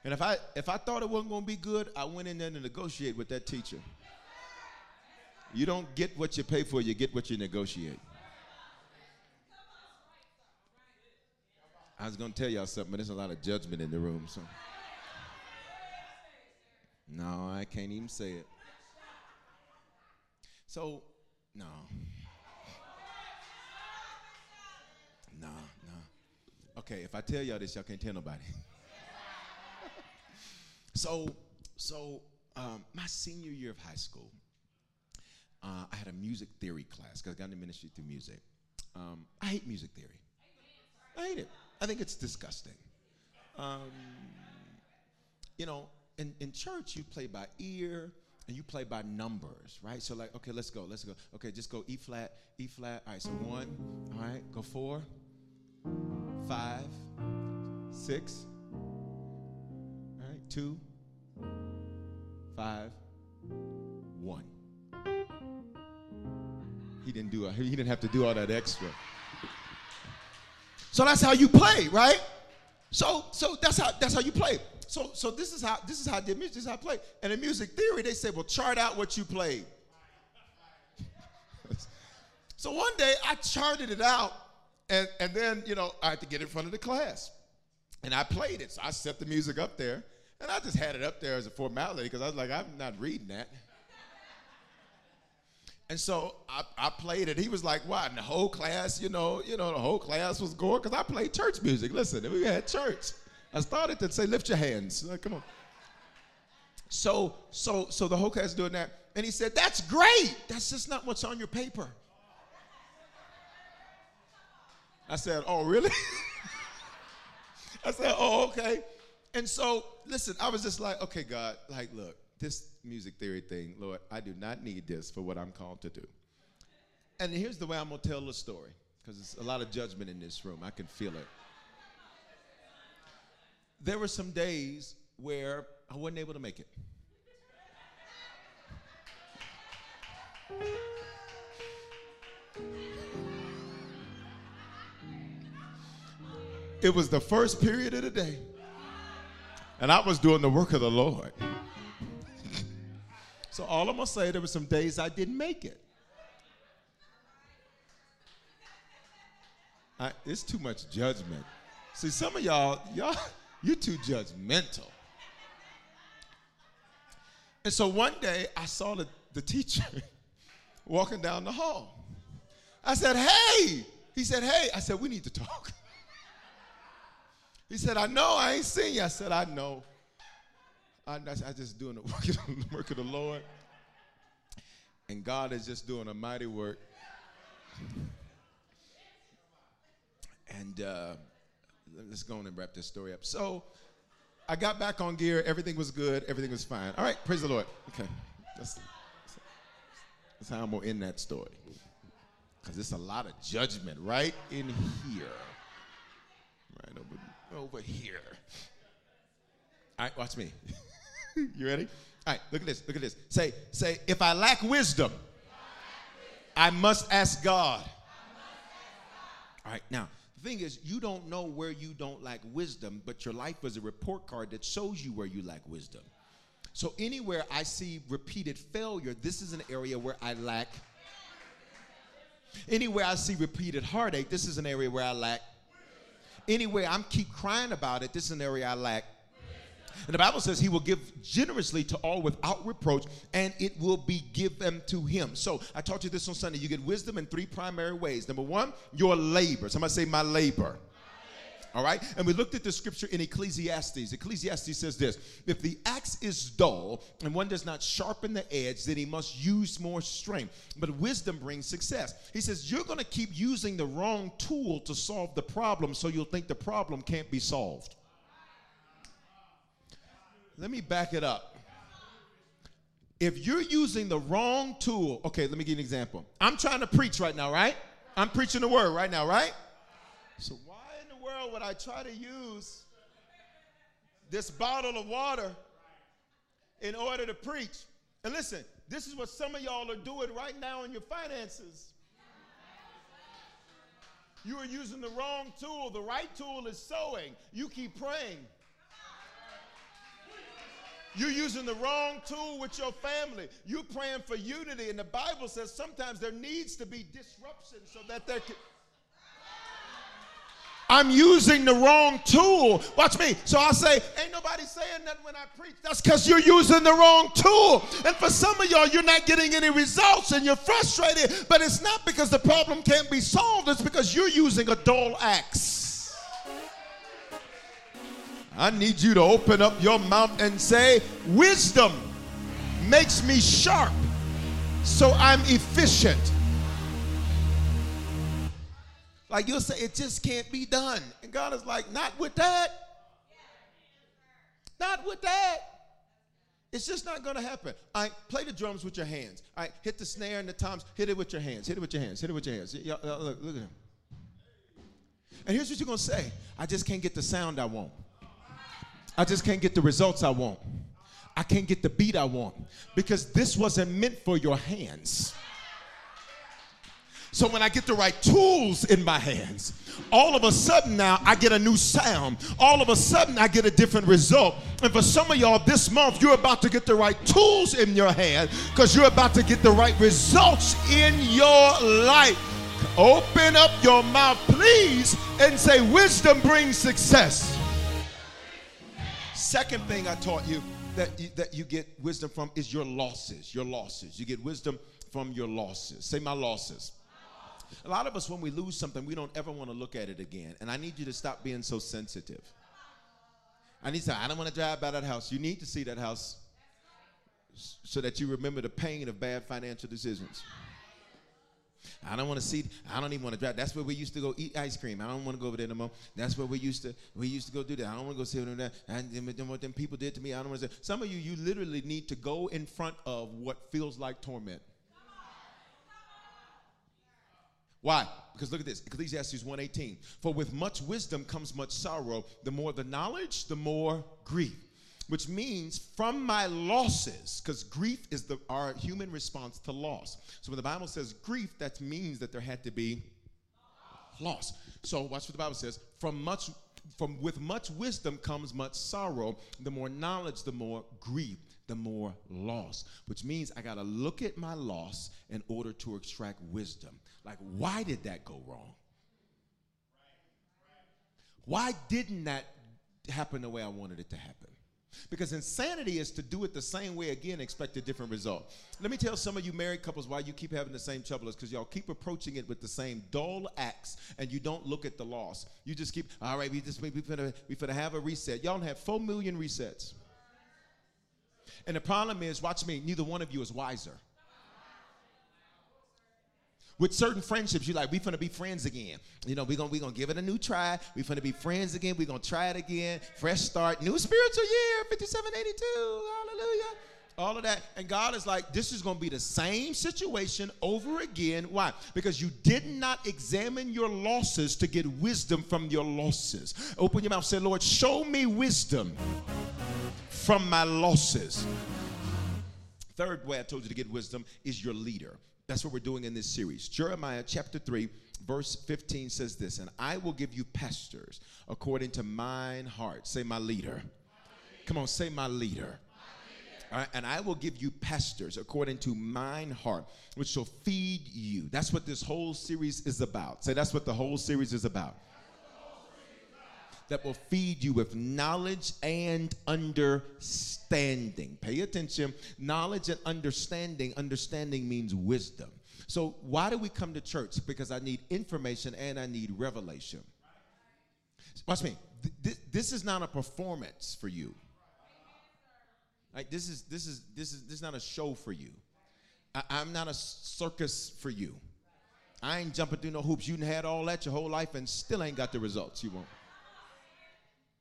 And if I if I thought it wasn't going to be good, I went in there to negotiate with that teacher. You don't get what you pay for, you get what you negotiate. I was going to tell y'all something, but there's a lot of judgment in the room. So. No, I can't even say it. So, no. No, no. Okay, if I tell y'all this, y'all can't tell nobody. so, so um, my senior year of high school, uh, I had a music theory class because I got into ministry through music. Um, I hate music theory. I hate it. I think it's disgusting. Um, you know, in, in church, you play by ear and you play by numbers, right? So, like, okay, let's go, let's go. Okay, just go E flat, E flat. All right, so one, all right, go four, five, six, all right, two, five, one. He didn't do. He didn't have to do all that extra. So that's how you play, right? So so that's how that's how you play. So so this is how this is how did music. This is how I play. And in music theory, they say, well, chart out what you played. so one day I charted it out, and and then you know I had to get in front of the class, and I played it. So I set the music up there, and I just had it up there as a formality because I was like, I'm not reading that. And so I, I played it. He was like, "What?" And the whole class, you know, you know, the whole class was going because I played church music. Listen, we had church. I started to say, "Lift your hands." Like, come on. So, so, so the whole class doing that, and he said, "That's great. That's just not what's on your paper." I said, "Oh, really?" I said, "Oh, okay." And so, listen, I was just like, "Okay, God, like, look, this music theory thing, Lord, I do not need this for what I'm called to do. And here's the way I'm going to tell the story, because there's a lot of judgment in this room. I can feel it. There were some days where I wasn't able to make it. It was the first period of the day, and I was doing the work of the Lord. So all I'm gonna say, there were some days I didn't make it. I, it's too much judgment. See, some of y'all, y'all, you're too judgmental. And so one day I saw the, the teacher walking down the hall. I said, hey. He said, hey. I said, we need to talk. he said, I know, I ain't seen you. I said, I know. I, I just doing the work, of the work of the Lord. And God is just doing a mighty work. And uh, let's go on and wrap this story up. So I got back on gear. Everything was good. Everything was fine. All right, praise the Lord. Okay. That's, that's how I'm going to end that story. Because it's a lot of judgment right in here. Right over, over here. All right, watch me. you ready? All right, look at this. Look at this. Say, say, if I lack wisdom, I must ask God. All right, now, the thing is, you don't know where you don't lack wisdom, but your life is a report card that shows you where you lack wisdom. So, anywhere I see repeated failure, this is an area where I lack. Anywhere I see repeated heartache, this is an area where I lack. Anywhere I'm keep crying about it, this is an area I lack and the Bible says he will give generously to all without reproach, and it will be given to him. So I taught you this on Sunday. You get wisdom in three primary ways. Number one, your labor. Somebody say, my labor. All right? And we looked at the scripture in Ecclesiastes. Ecclesiastes says this If the axe is dull and one does not sharpen the edge, then he must use more strength. But wisdom brings success. He says, You're going to keep using the wrong tool to solve the problem, so you'll think the problem can't be solved. Let me back it up. If you're using the wrong tool, okay, let me give you an example. I'm trying to preach right now, right? I'm preaching the word right now, right? So why in the world would I try to use this bottle of water in order to preach? And listen, this is what some of y'all are doing right now in your finances. You are using the wrong tool. The right tool is sowing. You keep praying. You're using the wrong tool with your family. You're praying for unity, and the Bible says sometimes there needs to be disruption so that there can. I'm using the wrong tool. Watch me. So I say, ain't nobody saying that when I preach. That's because you're using the wrong tool. And for some of y'all, you're not getting any results and you're frustrated. But it's not because the problem can't be solved, it's because you're using a dull axe. I need you to open up your mouth and say, Wisdom makes me sharp, so I'm efficient. Like you'll say, it just can't be done. And God is like, not with that. Not with that. It's just not going to happen. I right, play the drums with your hands. I right, hit the snare and the toms. Hit it with your hands. Hit it with your hands. Hit it with your hands. Look, look at him. And here's what you're going to say I just can't get the sound I want. I just can't get the results I want. I can't get the beat I want because this wasn't meant for your hands. So when I get the right tools in my hands, all of a sudden now I get a new sound. All of a sudden I get a different result. And for some of y'all this month, you're about to get the right tools in your hand because you're about to get the right results in your life. Open up your mouth, please, and say, Wisdom brings success. Second thing I taught you that you, that you get wisdom from is your losses. Your losses. You get wisdom from your losses. Say, My losses. A lot of us, when we lose something, we don't ever want to look at it again. And I need you to stop being so sensitive. I need to say, I don't want to drive by that house. You need to see that house so that you remember the pain of bad financial decisions. I don't want to see. I don't even want to drive. That's where we used to go eat ice cream. I don't want to go over there no more. That's where we used to. We used to go do that. I don't want to go see them that. And what them people did to me. I don't want to say. Some of you, you literally need to go in front of what feels like torment. Why? Because look at this, Ecclesiastes 1:18. For with much wisdom comes much sorrow. The more the knowledge, the more grief. Which means from my losses, because grief is the our human response to loss. So when the Bible says grief, that means that there had to be loss. So watch what the Bible says. From much from with much wisdom comes much sorrow. The more knowledge, the more grief the more loss, which means I got to look at my loss in order to extract wisdom. Like, why did that go wrong? Why didn't that happen the way I wanted it to happen? Because insanity is to do it the same way again, expect a different result. Let me tell some of you married couples why you keep having the same trouble is because y'all keep approaching it with the same dull axe and you don't look at the loss. You just keep, all right, we just we finna, we finna have a reset. Y'all don't have four million resets. And the problem is, watch me, neither one of you is wiser. With certain friendships, you're like, we finna be friends again. You know, we're gonna we gonna give it a new try. We finna be friends again. We're gonna try it again. Fresh start, new spiritual year, 5782. Hallelujah all of that. And God is like, this is to be the same situation over again. Why? Because you did not examine your losses to get wisdom from your losses. Open your mouth, say, Lord, show me wisdom from my losses. Third way I told you to get wisdom is your leader. That's what we're doing in this series. Jeremiah chapter 3, verse 15 says this, and I will give you pastors according to mine heart. Say, my leader. Come on, say, my leader. And I will give you pastors according to mine heart, which shall feed you. That's what this whole series is about. Say, that's what the whole series is about that will feed you with knowledge and understanding. Pay attention. Knowledge and understanding. Understanding means wisdom. So, why do we come to church? Because I need information and I need revelation. Watch me. This, this is not a performance for you. Like this is this is this is this is not a show for you. I, I'm not a circus for you. I ain't jumping through no hoops. You've had all that your whole life and still ain't got the results you want.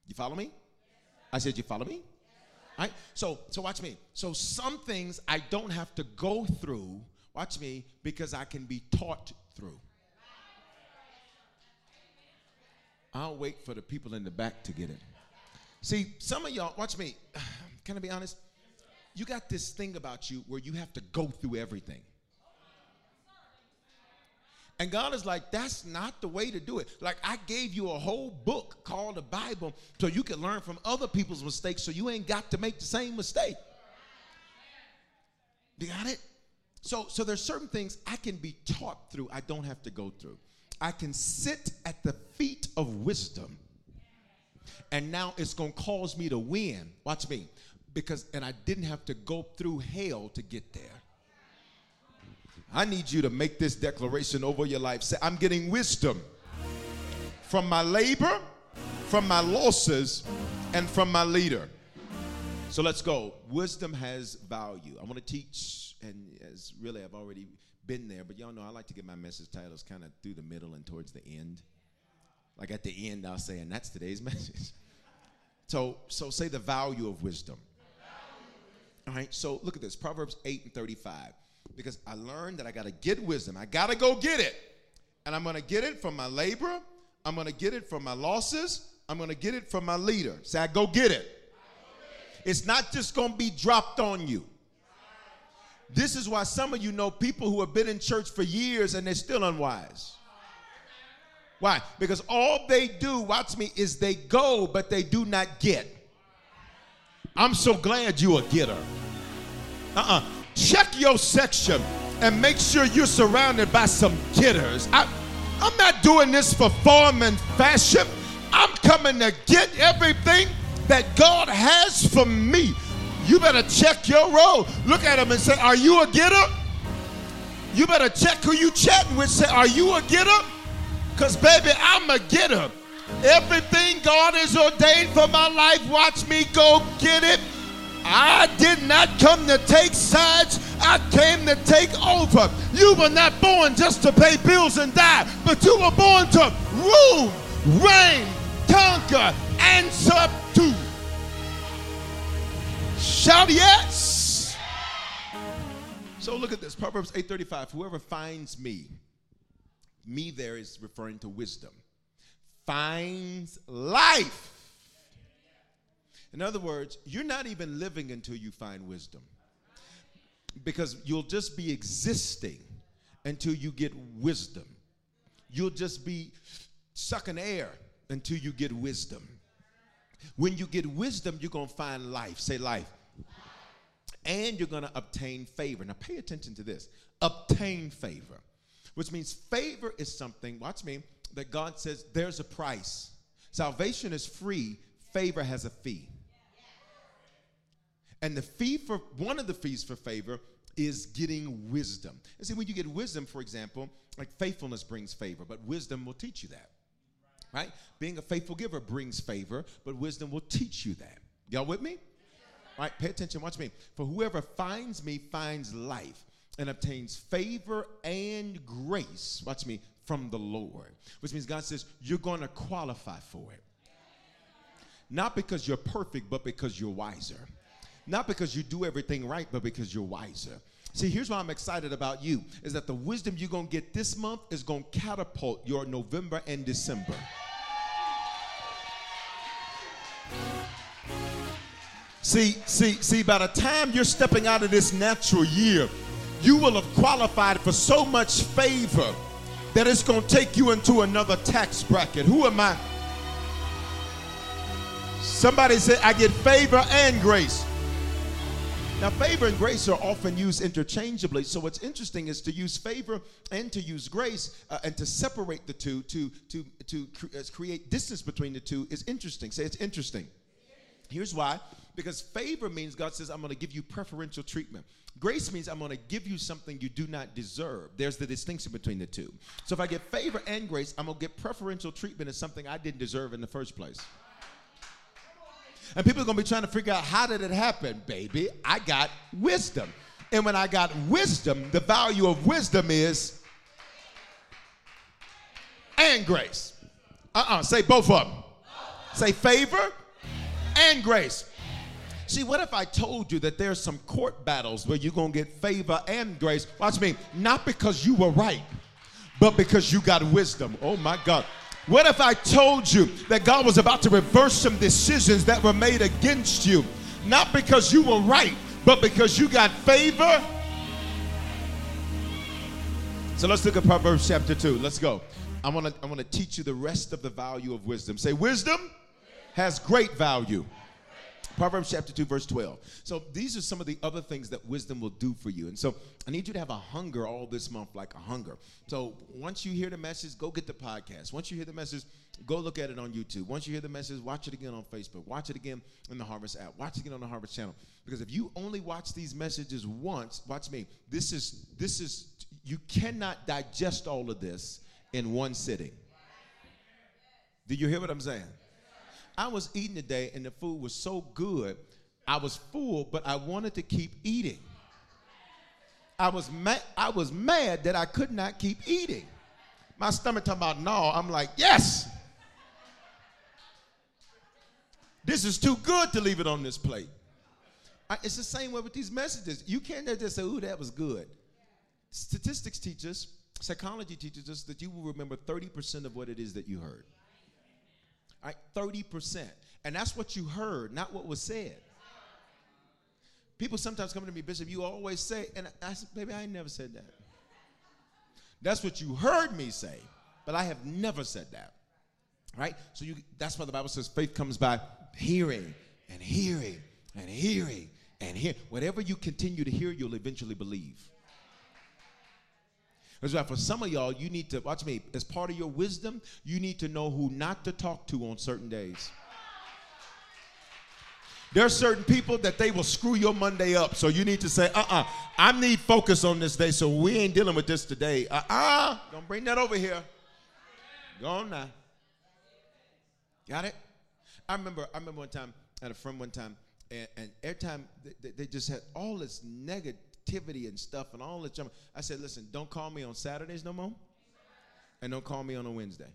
You follow me? I said, you follow me? All right. So, so watch me. So some things I don't have to go through. Watch me because I can be taught through. I'll wait for the people in the back to get it. See, some of y'all, watch me. Can I be honest? You got this thing about you where you have to go through everything. And God is like, that's not the way to do it. Like, I gave you a whole book called the Bible so you can learn from other people's mistakes so you ain't got to make the same mistake. You got it? So, so there's certain things I can be taught through, I don't have to go through. I can sit at the feet of wisdom, and now it's to cause me to win. Watch me. Because, and I didn't have to go through hell to get there. I need you to make this declaration over your life. Say, I'm getting wisdom from my labor, from my losses, and from my leader. So let's go. Wisdom has value. I want to teach, and as really I've already been there, but y'all know I like to get my message titles kind of through the middle and towards the end. Like at the end, I'll say, and that's today's message. So, so say the value of wisdom. All right, so look at this Proverbs 8 and 35. Because I learned that I got to get wisdom. I got to go get it. And I'm going to get it from my labor. I'm going to get it from my losses. I'm going to get it from my leader. Say, I go get it. It's not just going to be dropped on you. This is why some of you know people who have been in church for years and they're still unwise. Why? Because all they do, watch me, is they go, but they do not get. I'm so glad you a getter. Uh-uh. Check your section and make sure you're surrounded by some getters. I, I'm not doing this for form and fashion. I'm coming to get everything that God has for me. You better check your role. Look at him and say, Are you a getter? You better check who you chatting with. Say, Are you a getter? Because, baby, I'm a getter. Everything God has ordained for my life, watch me go get it. I did not come to take sides. I came to take over. You were not born just to pay bills and die, but you were born to rule, reign, conquer, and subdue. Shout yes. So look at this. Proverbs 8:35. Whoever finds me, me there is referring to wisdom finds life. In other words, you're not even living until you find wisdom. Because you'll just be existing until you get wisdom. You'll just be sucking air until you get wisdom. When you get wisdom, you're going to find life. Say life. And you're going to obtain favor. Now, pay attention to this obtain favor, which means favor is something, watch me, that God says there's a price. Salvation is free, favor has a fee. And the fee for one of the fees for favor is getting wisdom. And see, when you get wisdom, for example, like faithfulness brings favor, but wisdom will teach you that. Right? Being a faithful giver brings favor, but wisdom will teach you that. Y'all with me? Right? Pay attention, watch me. For whoever finds me finds life and obtains favor and grace. Watch me, from the Lord, which means God says you're going to qualify for it. Not because you're perfect, but because you're wiser. Not because you do everything right, but because you're wiser. See, here's why I'm excited about you is that the wisdom you're going to get this month is going to catapult your November and December. See, see, see, by the time you're stepping out of this natural year, you will have qualified for so much favor that it's going to take you into another tax bracket. Who am I? Somebody said, I get favor and grace. Now, favor and grace are often used interchangeably. So, what's interesting is to use favor and to use grace uh, and to separate the two, to, to, to cre- uh, create distance between the two is interesting. Say it's interesting. Here's why because favor means God says, I'm going to give you preferential treatment. Grace means I'm going to give you something you do not deserve. There's the distinction between the two. So if I get favor and grace, I'm going to get preferential treatment as something I didn't deserve in the first place. And people are going to be trying to figure out how did it happen, baby? I got wisdom. And when I got wisdom, the value of wisdom is and grace. Uh-uh, say both of them. Say favor and grace. See, what if I told you that there's some court battles where you're going to get favor and grace? Watch me, not because you were right, but because you got wisdom. Oh my God. What if I told you that God was about to reverse some decisions that were made against you, not because you were right, but because you got favor? So let's look at Proverbs chapter 2. Let's go. I want to I want to teach you the rest of the value of wisdom. Say wisdom has great value. Proverbs chapter 2, verse 12. So these are some of the other things that wisdom will do for you. And so I need you to have a hunger all this month, like a hunger. So once you hear the message, go get the podcast. Once you hear the message, go look at it on YouTube. Once you hear the message, watch it again on Facebook. Watch it again in the Harvest app. Watch it again on the Harvest channel. Because if you only watch these messages once, watch me. This is this is you cannot digest all of this in one sitting. Do you hear what I'm saying? I was eating today and the food was so good. I was full, but I wanted to keep eating. I was mad, I was mad that I could not keep eating. My stomach talking about no. I'm like, yes. This is too good to leave it on this plate. I, it's the same way with these messages. You can't just say, ooh, that was good. Statistics teach us, psychology teaches us that you will remember 30% of what it is that you heard. Right, 30%. And that's what you heard, not what was said. People sometimes come to me, Bishop, you always say, and I said, baby, I never said that. That's what you heard me say, but I have never said that. Right? So you that's why the Bible says faith comes by hearing and hearing and hearing and hear. Whatever you continue to hear, you'll eventually believe. That's why for some of y'all, you need to watch me. As part of your wisdom, you need to know who not to talk to on certain days. There are certain people that they will screw your Monday up. So you need to say, uh uh-uh, uh I need focus on this day. So we ain't dealing with this today. Uh uh-uh, uh, do not bring that over here. Go on now. Got it? I remember, I remember one time, I had a friend one time, and, and every time they, they, just had all this negativity and stuff and all this junk. I said, listen, don't call me on Saturdays no more, and don't call me on a Wednesday.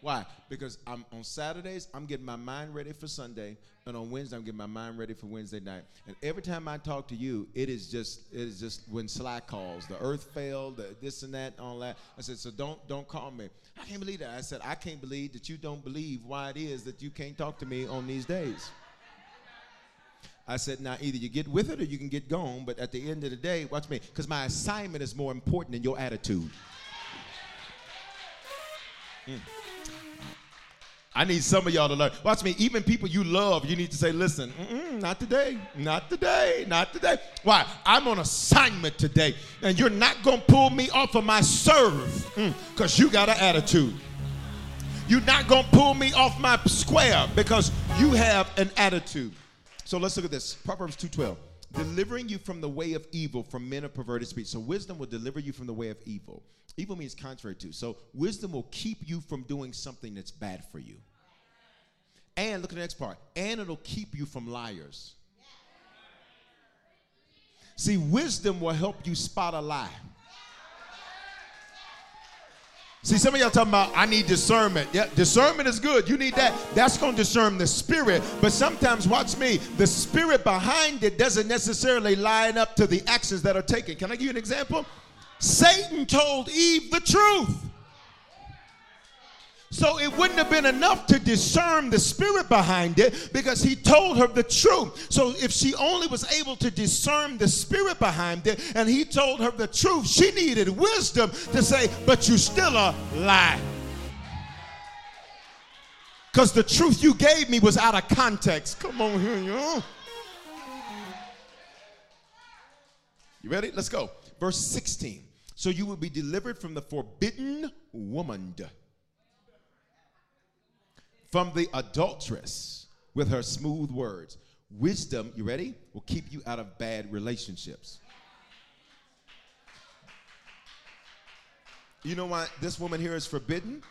Why? Because I'm on Saturdays, I'm getting my mind ready for Sunday, and on Wednesday, I'm getting my mind ready for Wednesday night. And every time I talk to you, it is just it is just when Slack calls, the earth failed, the this and that, and all that. I said, so don't don't call me. I can't believe that. I said, I can't believe that you don't believe why it is that you can't talk to me on these days. I said, now either you get with it or you can get gone, but at the end of the day, watch me, because my assignment is more important than your attitude. Mm. I need some of y'all to learn. Watch me. Even people you love, you need to say, listen, not today, not today, not today. Why? I'm on assignment today, and you're not going to pull me off of my serve because mm, you got an attitude. You're not going to pull me off my square because you have an attitude. So let's look at this. Proverbs 2.12. Delivering you from the way of evil from men of perverted speech. So wisdom will deliver you from the way of evil. Evil means contrary to. So wisdom will keep you from doing something that's bad for you. And look at the next part. And it'll keep you from liars. See, wisdom will help you spot a lie. See, some of y'all talking about, I need discernment. Yeah, discernment is good. You need that. That's going to discern the spirit. But sometimes, watch me, the spirit behind it doesn't necessarily line up to the actions that are taken. Can I give you an example? Satan told Eve the truth. So it wouldn't have been enough to discern the spirit behind it because he told her the truth. So if she only was able to discern the spirit behind it and he told her the truth, she needed wisdom to say, but you still a lie. Because the truth you gave me was out of context. Come on here, know. You ready? Let's go. Verse 16. So you will be delivered from the forbidden woman from the adulteress with her smooth words. Wisdom, you ready? Will keep you out of bad relationships. You know why this woman here is forbidden?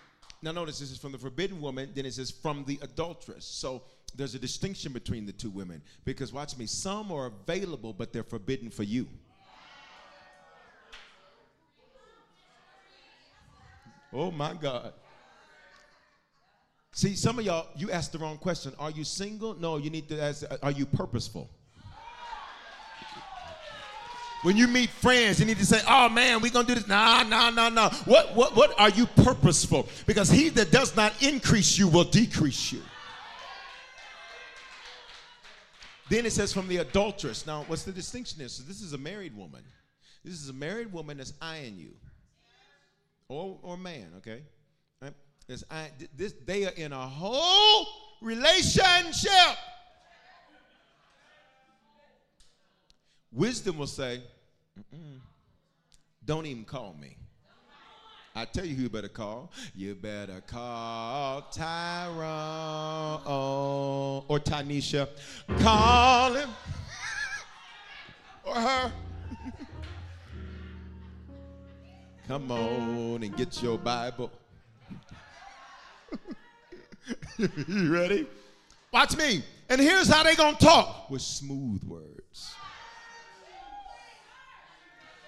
Now, notice this is from the forbidden woman, then it says from the adulteress. So there's a distinction between the two women. Because watch me, some are available, but they're forbidden for you. Oh my God. See, some of y'all, you asked the wrong question. Are you single? No, you need to ask, are you purposeful? When you meet friends, you need to say, "Oh man, we're gonna do this." Nah, nah, nah, nah. What, what, what are you purposeful? Because he that does not increase you will decrease you. Then it says from the adulteress. Now, what's the distinction here? So this is a married woman. This is a married woman that's eyeing you, or or man. Okay, I, this, they are in a whole relationship. Wisdom will say, don't even call me. I tell you who you better call. You better call Tyrone or Tanisha. Call him or her. Come on and get your Bible. you ready? Watch me. And here's how they gonna talk with smooth words.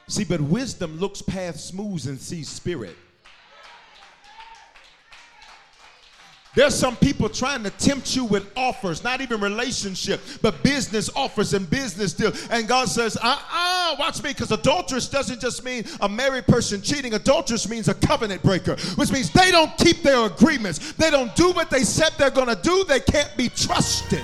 See, but wisdom looks past smooth and sees spirit. There's some people trying to tempt you with offers, not even relationship, but business offers and business deals. And God says, uh uh watch me, because adulteress doesn't just mean a married person cheating. Adulteress means a covenant breaker, which means they don't keep their agreements. They don't do what they said they're going to do. They can't be trusted.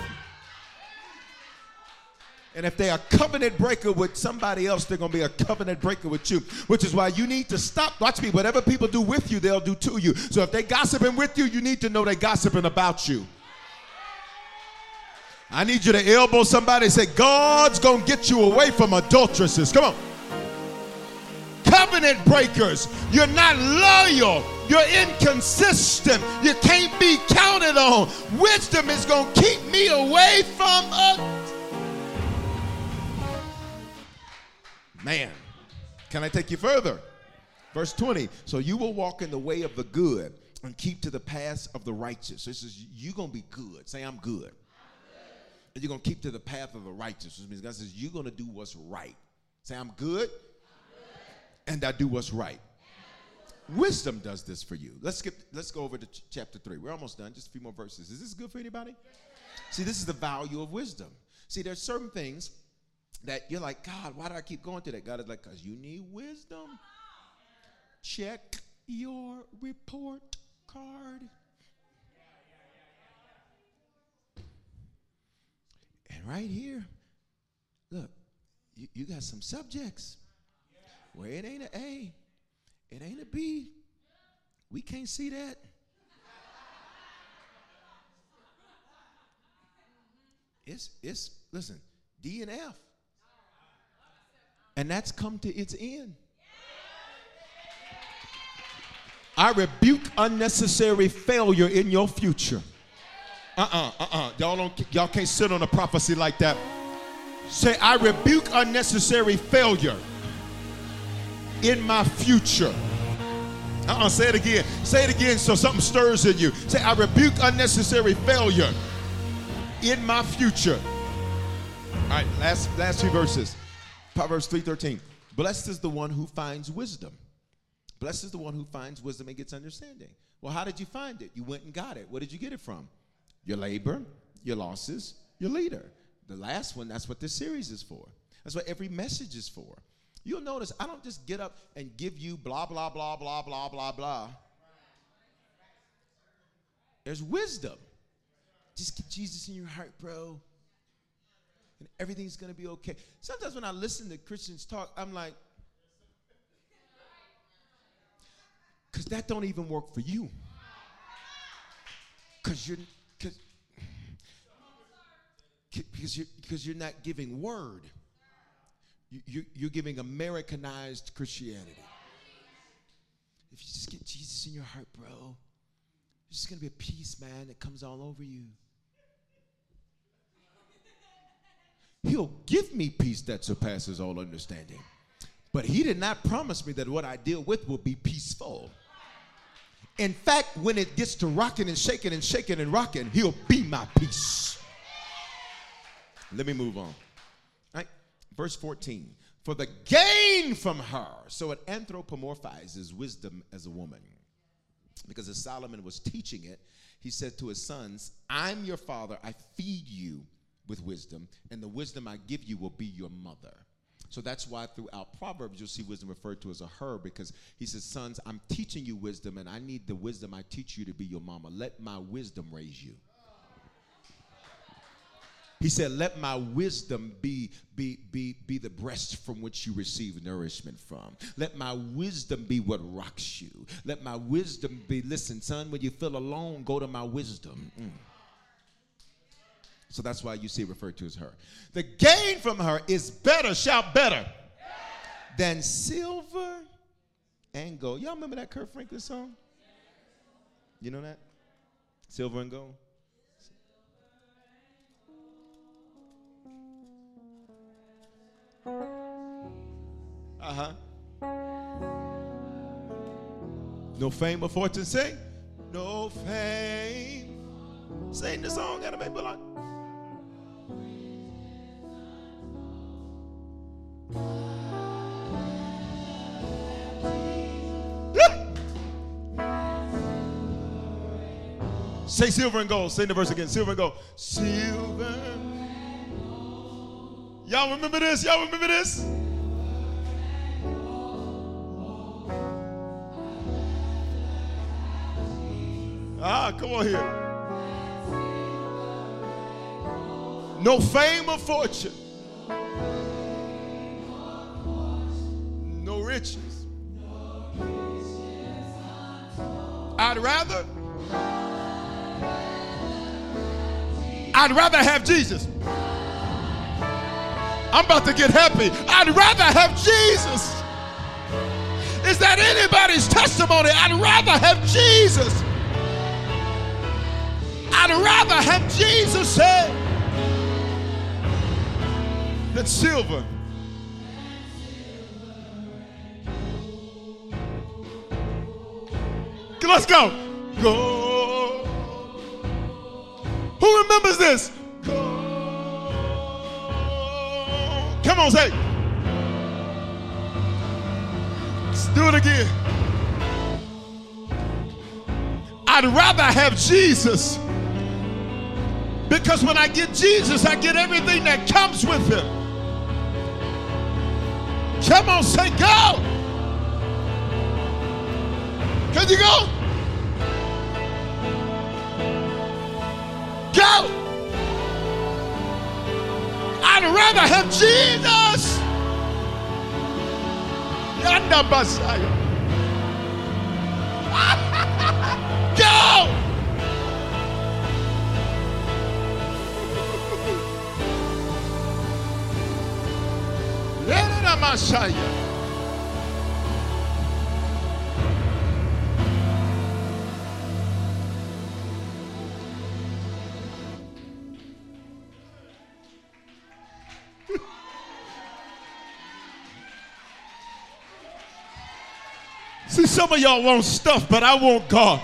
And if they're covenant breaker with somebody else, they're going to be a covenant breaker with you. Which is why you need to stop. Watch me. Whatever people do with you, they'll do to you. So if they gossiping with you, you need to know they're gossiping about you. I need you to elbow somebody and say, God's going to get you away from adulteresses. Come on. Covenant breakers. You're not loyal. You're inconsistent. You can't be counted on. Wisdom is going to keep me away from a Man, can I take you further? Verse 20. So you will walk in the way of the good and keep to the paths of the righteous. This is you're gonna be good. Say I'm good. I'm good. And you're gonna keep to the path of the righteous, which means God says you're gonna do what's right. Say I'm good, I'm good. and I do what's right. Wisdom does this for you. Let's skip. Let's go over to ch- chapter three. We're almost done. Just a few more verses. Is this good for anybody? See, this is the value of wisdom. See, there's certain things that you're like, God, why do I keep going to that? God is like, because you need wisdom. Check your report card. And right here, look, you, you got some subjects where it ain't an A, it ain't a B. We can't see that. It's, it's, listen, D and F. And that's come to its end. I rebuke unnecessary failure in your future. Uh-uh, uh-uh. Y'all don't y'all can't sit on a prophecy like that. Say, I rebuke unnecessary failure in my future. Uh-uh, say it again. Say it again so something stirs in you. Say, I rebuke unnecessary failure in my future. All right, last last two verses. Proverbs 3:13. Blessed is the one who finds wisdom. Blessed is the one who finds wisdom and gets understanding. Well, how did you find it? You went and got it. Where did you get it from? Your labor, your losses, your leader. The last one, that's what this series is for. That's what every message is for. You'll notice I don't just get up and give you blah, blah, blah, blah, blah, blah, blah. There's wisdom. Just get Jesus in your heart, bro and everything's going to be okay. Sometimes when I listen to Christians talk, I'm like, because that don't even work for you. Because you're, cause, because you're, because you're not giving word. You, you're giving Americanized Christianity. If you just get Jesus in your heart, bro, there's just going to be a peace, man, that comes all over you. He'll give me peace that surpasses all understanding. But he did not promise me that what I deal with will be peaceful. In fact, when it gets to rocking and shaking and shaking and rocking, he'll be my peace. Let me move on. All right, verse 14. For the gain from her, so it anthropomorphizes wisdom as a woman. Because as Solomon was teaching it, he said to his sons, I'm your father, I feed you with wisdom, and the wisdom I give you will be your mother. So that's why throughout Proverbs you'll see wisdom referred to as a her because he says, Sons, I'm teaching you wisdom, and I need the wisdom I teach you to be your mama. Let my wisdom raise you. He said, Let my wisdom be, be, be, be the breast from which you receive nourishment from. Let my wisdom be what rocks you. Let my wisdom be, listen, son, when you feel alone, go to my wisdom. Mm. So that's why you see referred to as her. The gain from her is better, shout better, than silver and gold. Y'all remember that Kirk Franklin song? You know that? Silver and gold? Uh huh. No fame or fortune, sing. No fame Sing the song, Anime Bullock. Say silver and gold. Say the verse again. Silver and gold. Silver. Y'all remember this? Y'all remember this? Ah, come on here. No fame or fortune. Riches. I'd rather. I'd rather have Jesus. I'm about to get happy. I'd rather have Jesus. Is that anybody's testimony? I'd rather have Jesus. I'd rather have Jesus said than silver. Let's go. Go. Who remembers this? Go. Come on, say. Let's do it again. I'd rather have Jesus because when I get Jesus, I get everything that comes with him. Come on, say go. Can you go? Go. I'd rather have Jesus. Yanda Messiah. go. Messiah. Some of y'all want stuff, but I want God.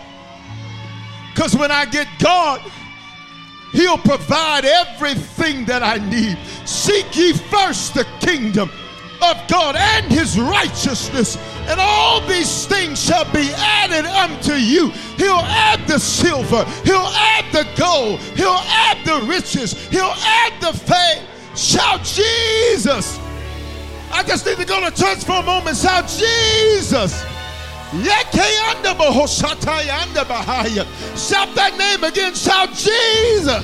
Because when I get God, He'll provide everything that I need. Seek ye first the kingdom of God and His righteousness, and all these things shall be added unto you. He'll add the silver, He'll add the gold, He'll add the riches, He'll add the fame. Shout Jesus! I just need to go to church for a moment. Shout Jesus! Shout that name again. Shout Jesus.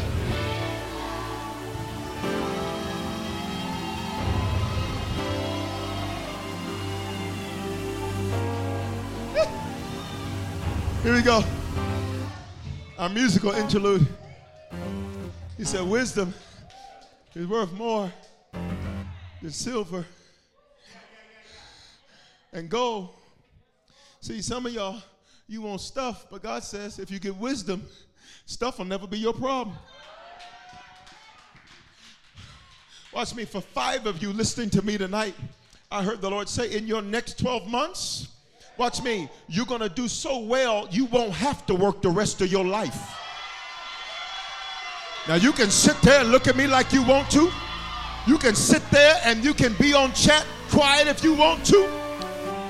Here we go. Our musical interlude. He said, Wisdom is worth more than silver and gold. See, some of y'all, you want stuff, but God says if you get wisdom, stuff will never be your problem. Watch me, for five of you listening to me tonight, I heard the Lord say, in your next 12 months, watch me, you're gonna do so well, you won't have to work the rest of your life. Now, you can sit there and look at me like you want to. You can sit there and you can be on chat quiet if you want to.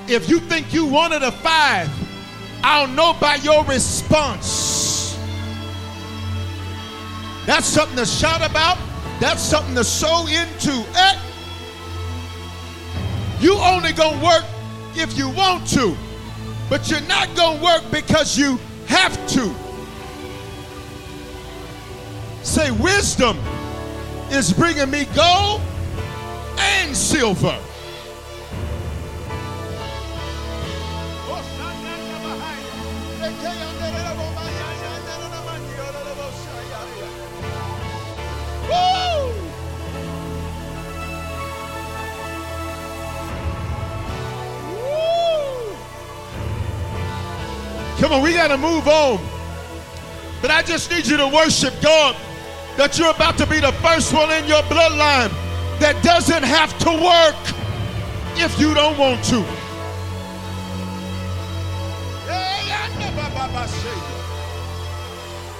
If you think you wanted a five, I'll know by your response. That's something to shout about. That's something to sow into. Eh? You only gonna work if you want to, but you're not gonna work because you have to. Say, wisdom is bringing me gold and silver. Come on, we got to move on. But I just need you to worship God that you're about to be the first one in your bloodline that doesn't have to work if you don't want to.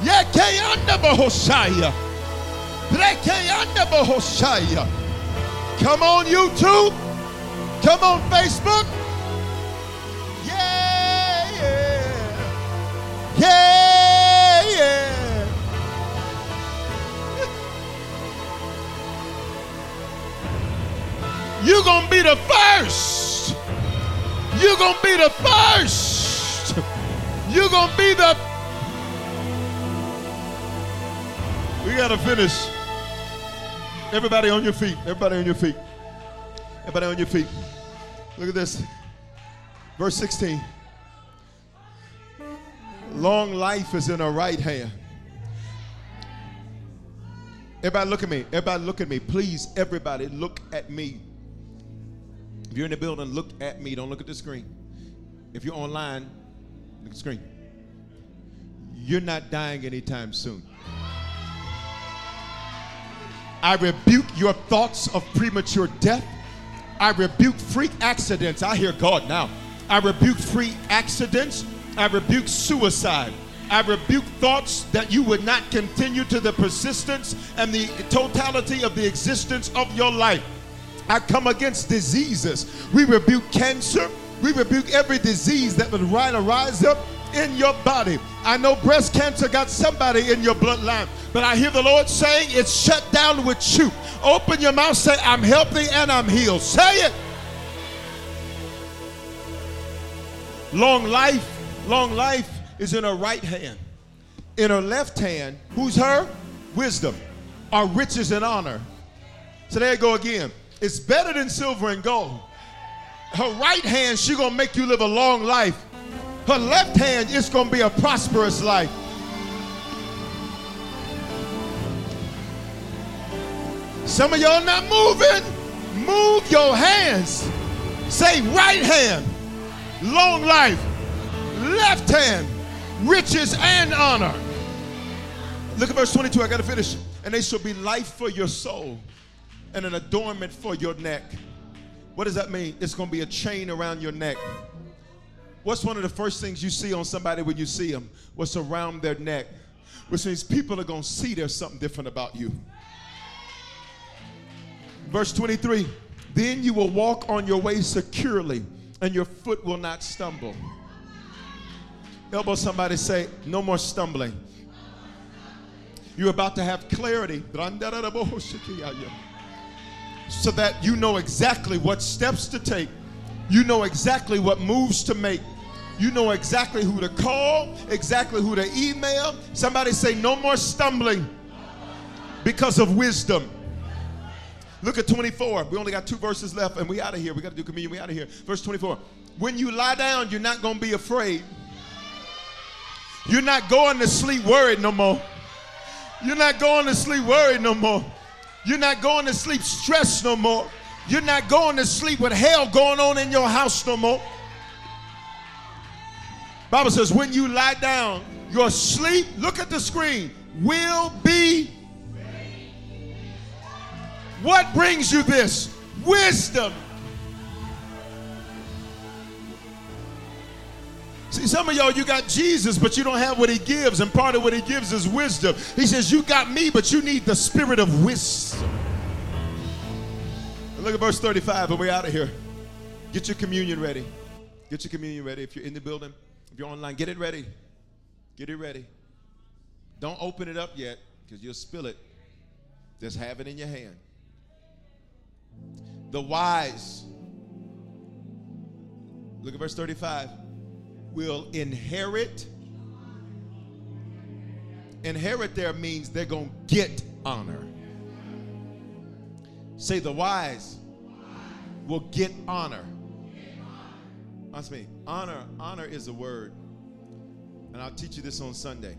Yekeyanda. Come on, YouTube. Come on, Facebook. Yeah, yeah. Yeah, yeah. You're going to be the first. You're going to be the first. You're going to be the. We got to finish. Everybody on your feet. Everybody on your feet. Everybody on your feet. Look at this. Verse 16. Long life is in her right hand. Everybody look at me. Everybody look at me. Please, everybody look at me. If you're in the building, look at me. Don't look at the screen. If you're online, look screen. You're not dying anytime soon. I rebuke your thoughts of premature death. I rebuke freak accidents. I hear God now. I rebuke freak accidents. I rebuke suicide. I rebuke thoughts that you would not continue to the persistence and the totality of the existence of your life. I come against diseases. We rebuke cancer. We rebuke every disease that would rise, rise up in your body. I know breast cancer got somebody in your bloodline, but I hear the Lord saying it's shut down with you. Open your mouth, say, I'm healthy and I'm healed. Say it. Long life, long life is in her right hand. In her left hand, who's her? Wisdom, our riches and honor. So there you go again. It's better than silver and gold. Her right hand, she gonna make you live a long life. Her left hand is gonna be a prosperous life. Some of y'all not moving. Move your hands. Say right hand, long life. Left hand, riches and honor. Look at verse 22. I got to finish. And they shall be life for your soul and an adornment for your neck. What does that mean? It's going to be a chain around your neck. What's one of the first things you see on somebody when you see them? What's around their neck? Which means people are going to see there's something different about you. Verse 23 Then you will walk on your way securely, and your foot will not stumble. Elbow somebody say, No more stumbling. You're about to have clarity so that you know exactly what steps to take. You know exactly what moves to make. You know exactly who to call, exactly who to email. Somebody say, No more stumbling because of wisdom. Look at 24. We only got two verses left and we out of here. We got to do communion. We out of here. Verse 24. When you lie down, you're not going to be afraid. You're not going to sleep worried no more. You're not going to sleep worried no more. You're not going to sleep stressed no more. You're not going to sleep with hell going on in your house no more. Bible says when you lie down, your sleep, look at the screen, will be what brings you this? Wisdom. See, some of y'all, you got Jesus, but you don't have what he gives, and part of what he gives is wisdom. He says, You got me, but you need the spirit of wisdom. And look at verse 35, and we're out of here. Get your communion ready. Get your communion ready. If you're in the building, if you're online, get it ready. Get it ready. Don't open it up yet, because you'll spill it. Just have it in your hand. The wise, look at verse 35, will inherit. Inherit there means they're going to get honor. Say the wise will get honor. Ask me. Honor, honor is a word. And I'll teach you this on Sunday.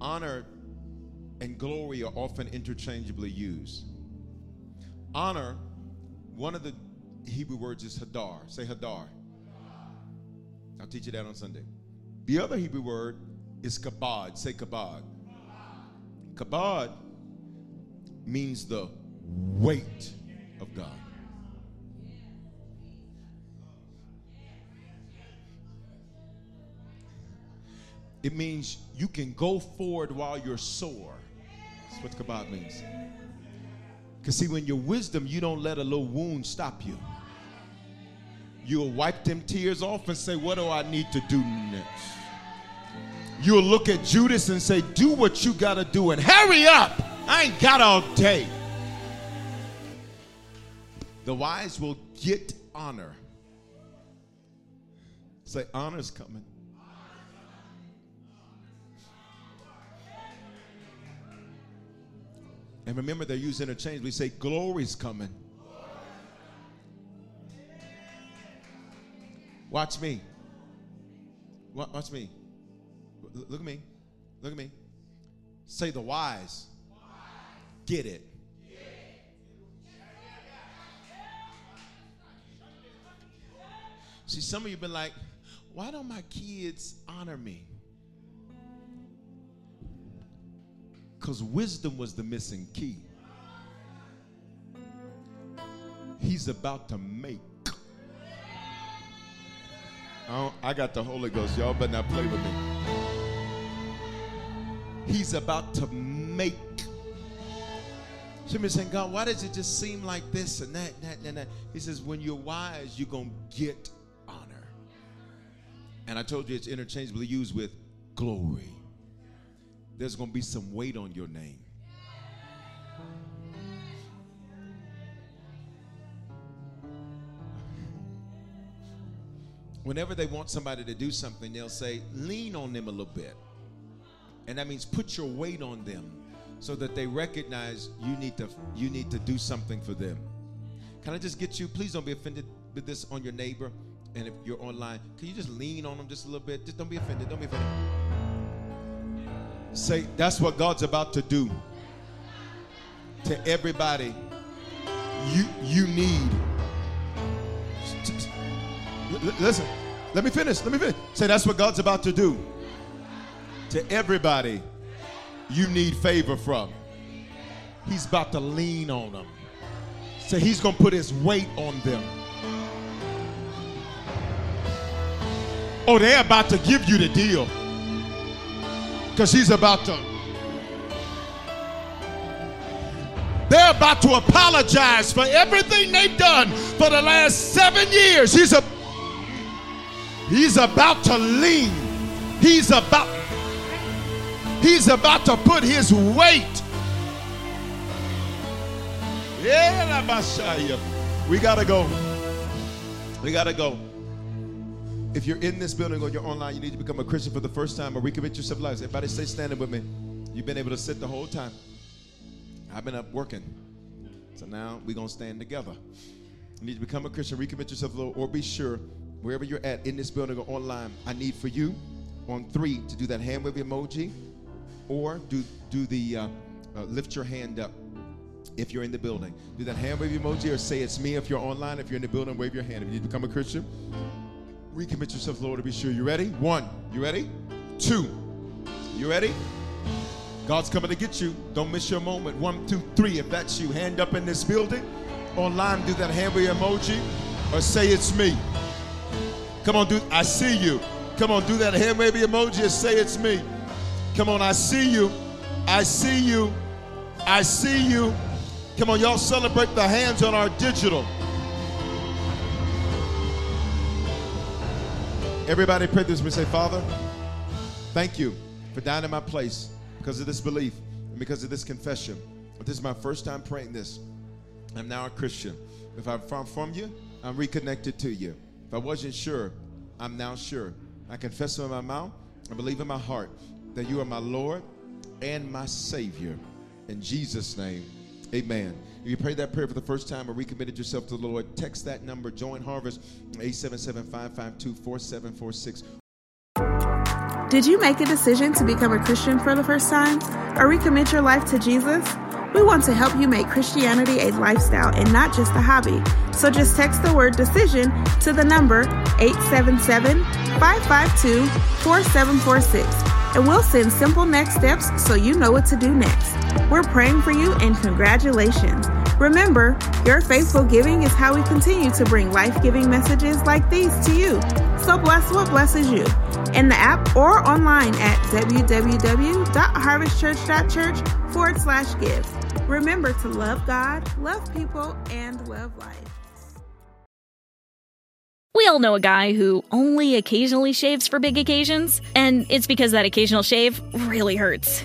Honor and glory are often interchangeably used. Honor, one of the Hebrew words is hadar. Say hadar. I'll teach you that on Sunday. The other Hebrew word is kabod. Say kabod. Kabod means the weight of God. It means you can go forward while you're sore. That's what kabod means. Because, see, when you're wisdom, you don't let a little wound stop you. You'll wipe them tears off and say, What do I need to do next? You'll look at Judas and say, Do what you got to do and hurry up. I ain't got all day. The wise will get honor. Say, honor's coming. And remember, they're used interchangeably. Say, glory's coming. Watch me. Watch me. Look at me. Look at me. Say, the wise get it. See, some of you been like, why don't my kids honor me? Because wisdom was the missing key. He's about to make. I, I got the Holy Ghost. Y'all better not play with me. He's about to make. Somebody saying, God, why does it just seem like this and that, and that, and that? He says, when you're wise, you're going to get honor. And I told you it's interchangeably used with glory there's going to be some weight on your name. Whenever they want somebody to do something, they'll say, lean on them a little bit. And that means put your weight on them so that they recognize you need to you need to do something for them. Can I just get you, please don't be offended with this on your neighbor. And if you're online, can you just lean on them just a little bit? Just don't be offended. Don't be offended. Say, that's what God's about to do to everybody you you need. Listen, let me finish. Let me finish. Say, that's what God's about to do to everybody you need favor from. He's about to lean on them. Say, He's going to put His weight on them. Oh, they're about to give you the deal because he's about to. They're about to apologize for everything they've done for the last seven years. He's a he's about to lean. He's about he's about to put his weight. Yeah, we gotta go. We gotta go. If you're in this building or you're online, you need to become a Christian for the first time or recommit yourself to. Everybody stay standing with me. You've been able to sit the whole time. I've been up working. So now we're to stand together. You need to become a Christian, recommit yourself, a little, or be sure, wherever you're at, in this building or online, I need for you on three to do that hand wave emoji or do, do the uh, uh, lift your hand up if you're in the building. Do that hand wave emoji or say it's me if you're online. If you're in the building, wave your hand. If you need to become a Christian, recommit yourself, Lord, to be sure. You ready? One. You ready? Two. You ready? God's coming to get you. Don't miss your moment. One, two, three. If that's you, hand up in this building. Online, do that hand wave emoji or say it's me. Come on, do I see you. Come on, do that hand wave emoji say it's me. Come on, I see you. I see you. I see you. Come on, y'all celebrate the hands on our digital. Everybody pray this. We say, Father, thank you for dying in my place because of this belief and because of this confession. This is my first time praying this. I'm now a Christian. If I'm from you, I'm reconnected to you. If I wasn't sure, I'm now sure. I confess with my mouth, I believe in my heart that you are my Lord and my Savior. In Jesus' name, amen. If you prayed that prayer for the first time or recommitted yourself to the Lord, text that number, join Harvest, 877-552-4746. Did you make a decision to become a Christian for the first time or recommit your life to Jesus? We want to help you make Christianity a lifestyle and not just a hobby. So just text the word decision to the number 877 552 4746 and we'll send simple next steps so you know what to do next. We're praying for you and congratulations. Remember, your faithful giving is how we continue to bring life giving messages like these to you. So bless what blesses you in the app or online at www.harvestchurch.church forward slash give. Remember to love God, love people, and love life. We all know a guy who only occasionally shaves for big occasions, and it's because that occasional shave really hurts.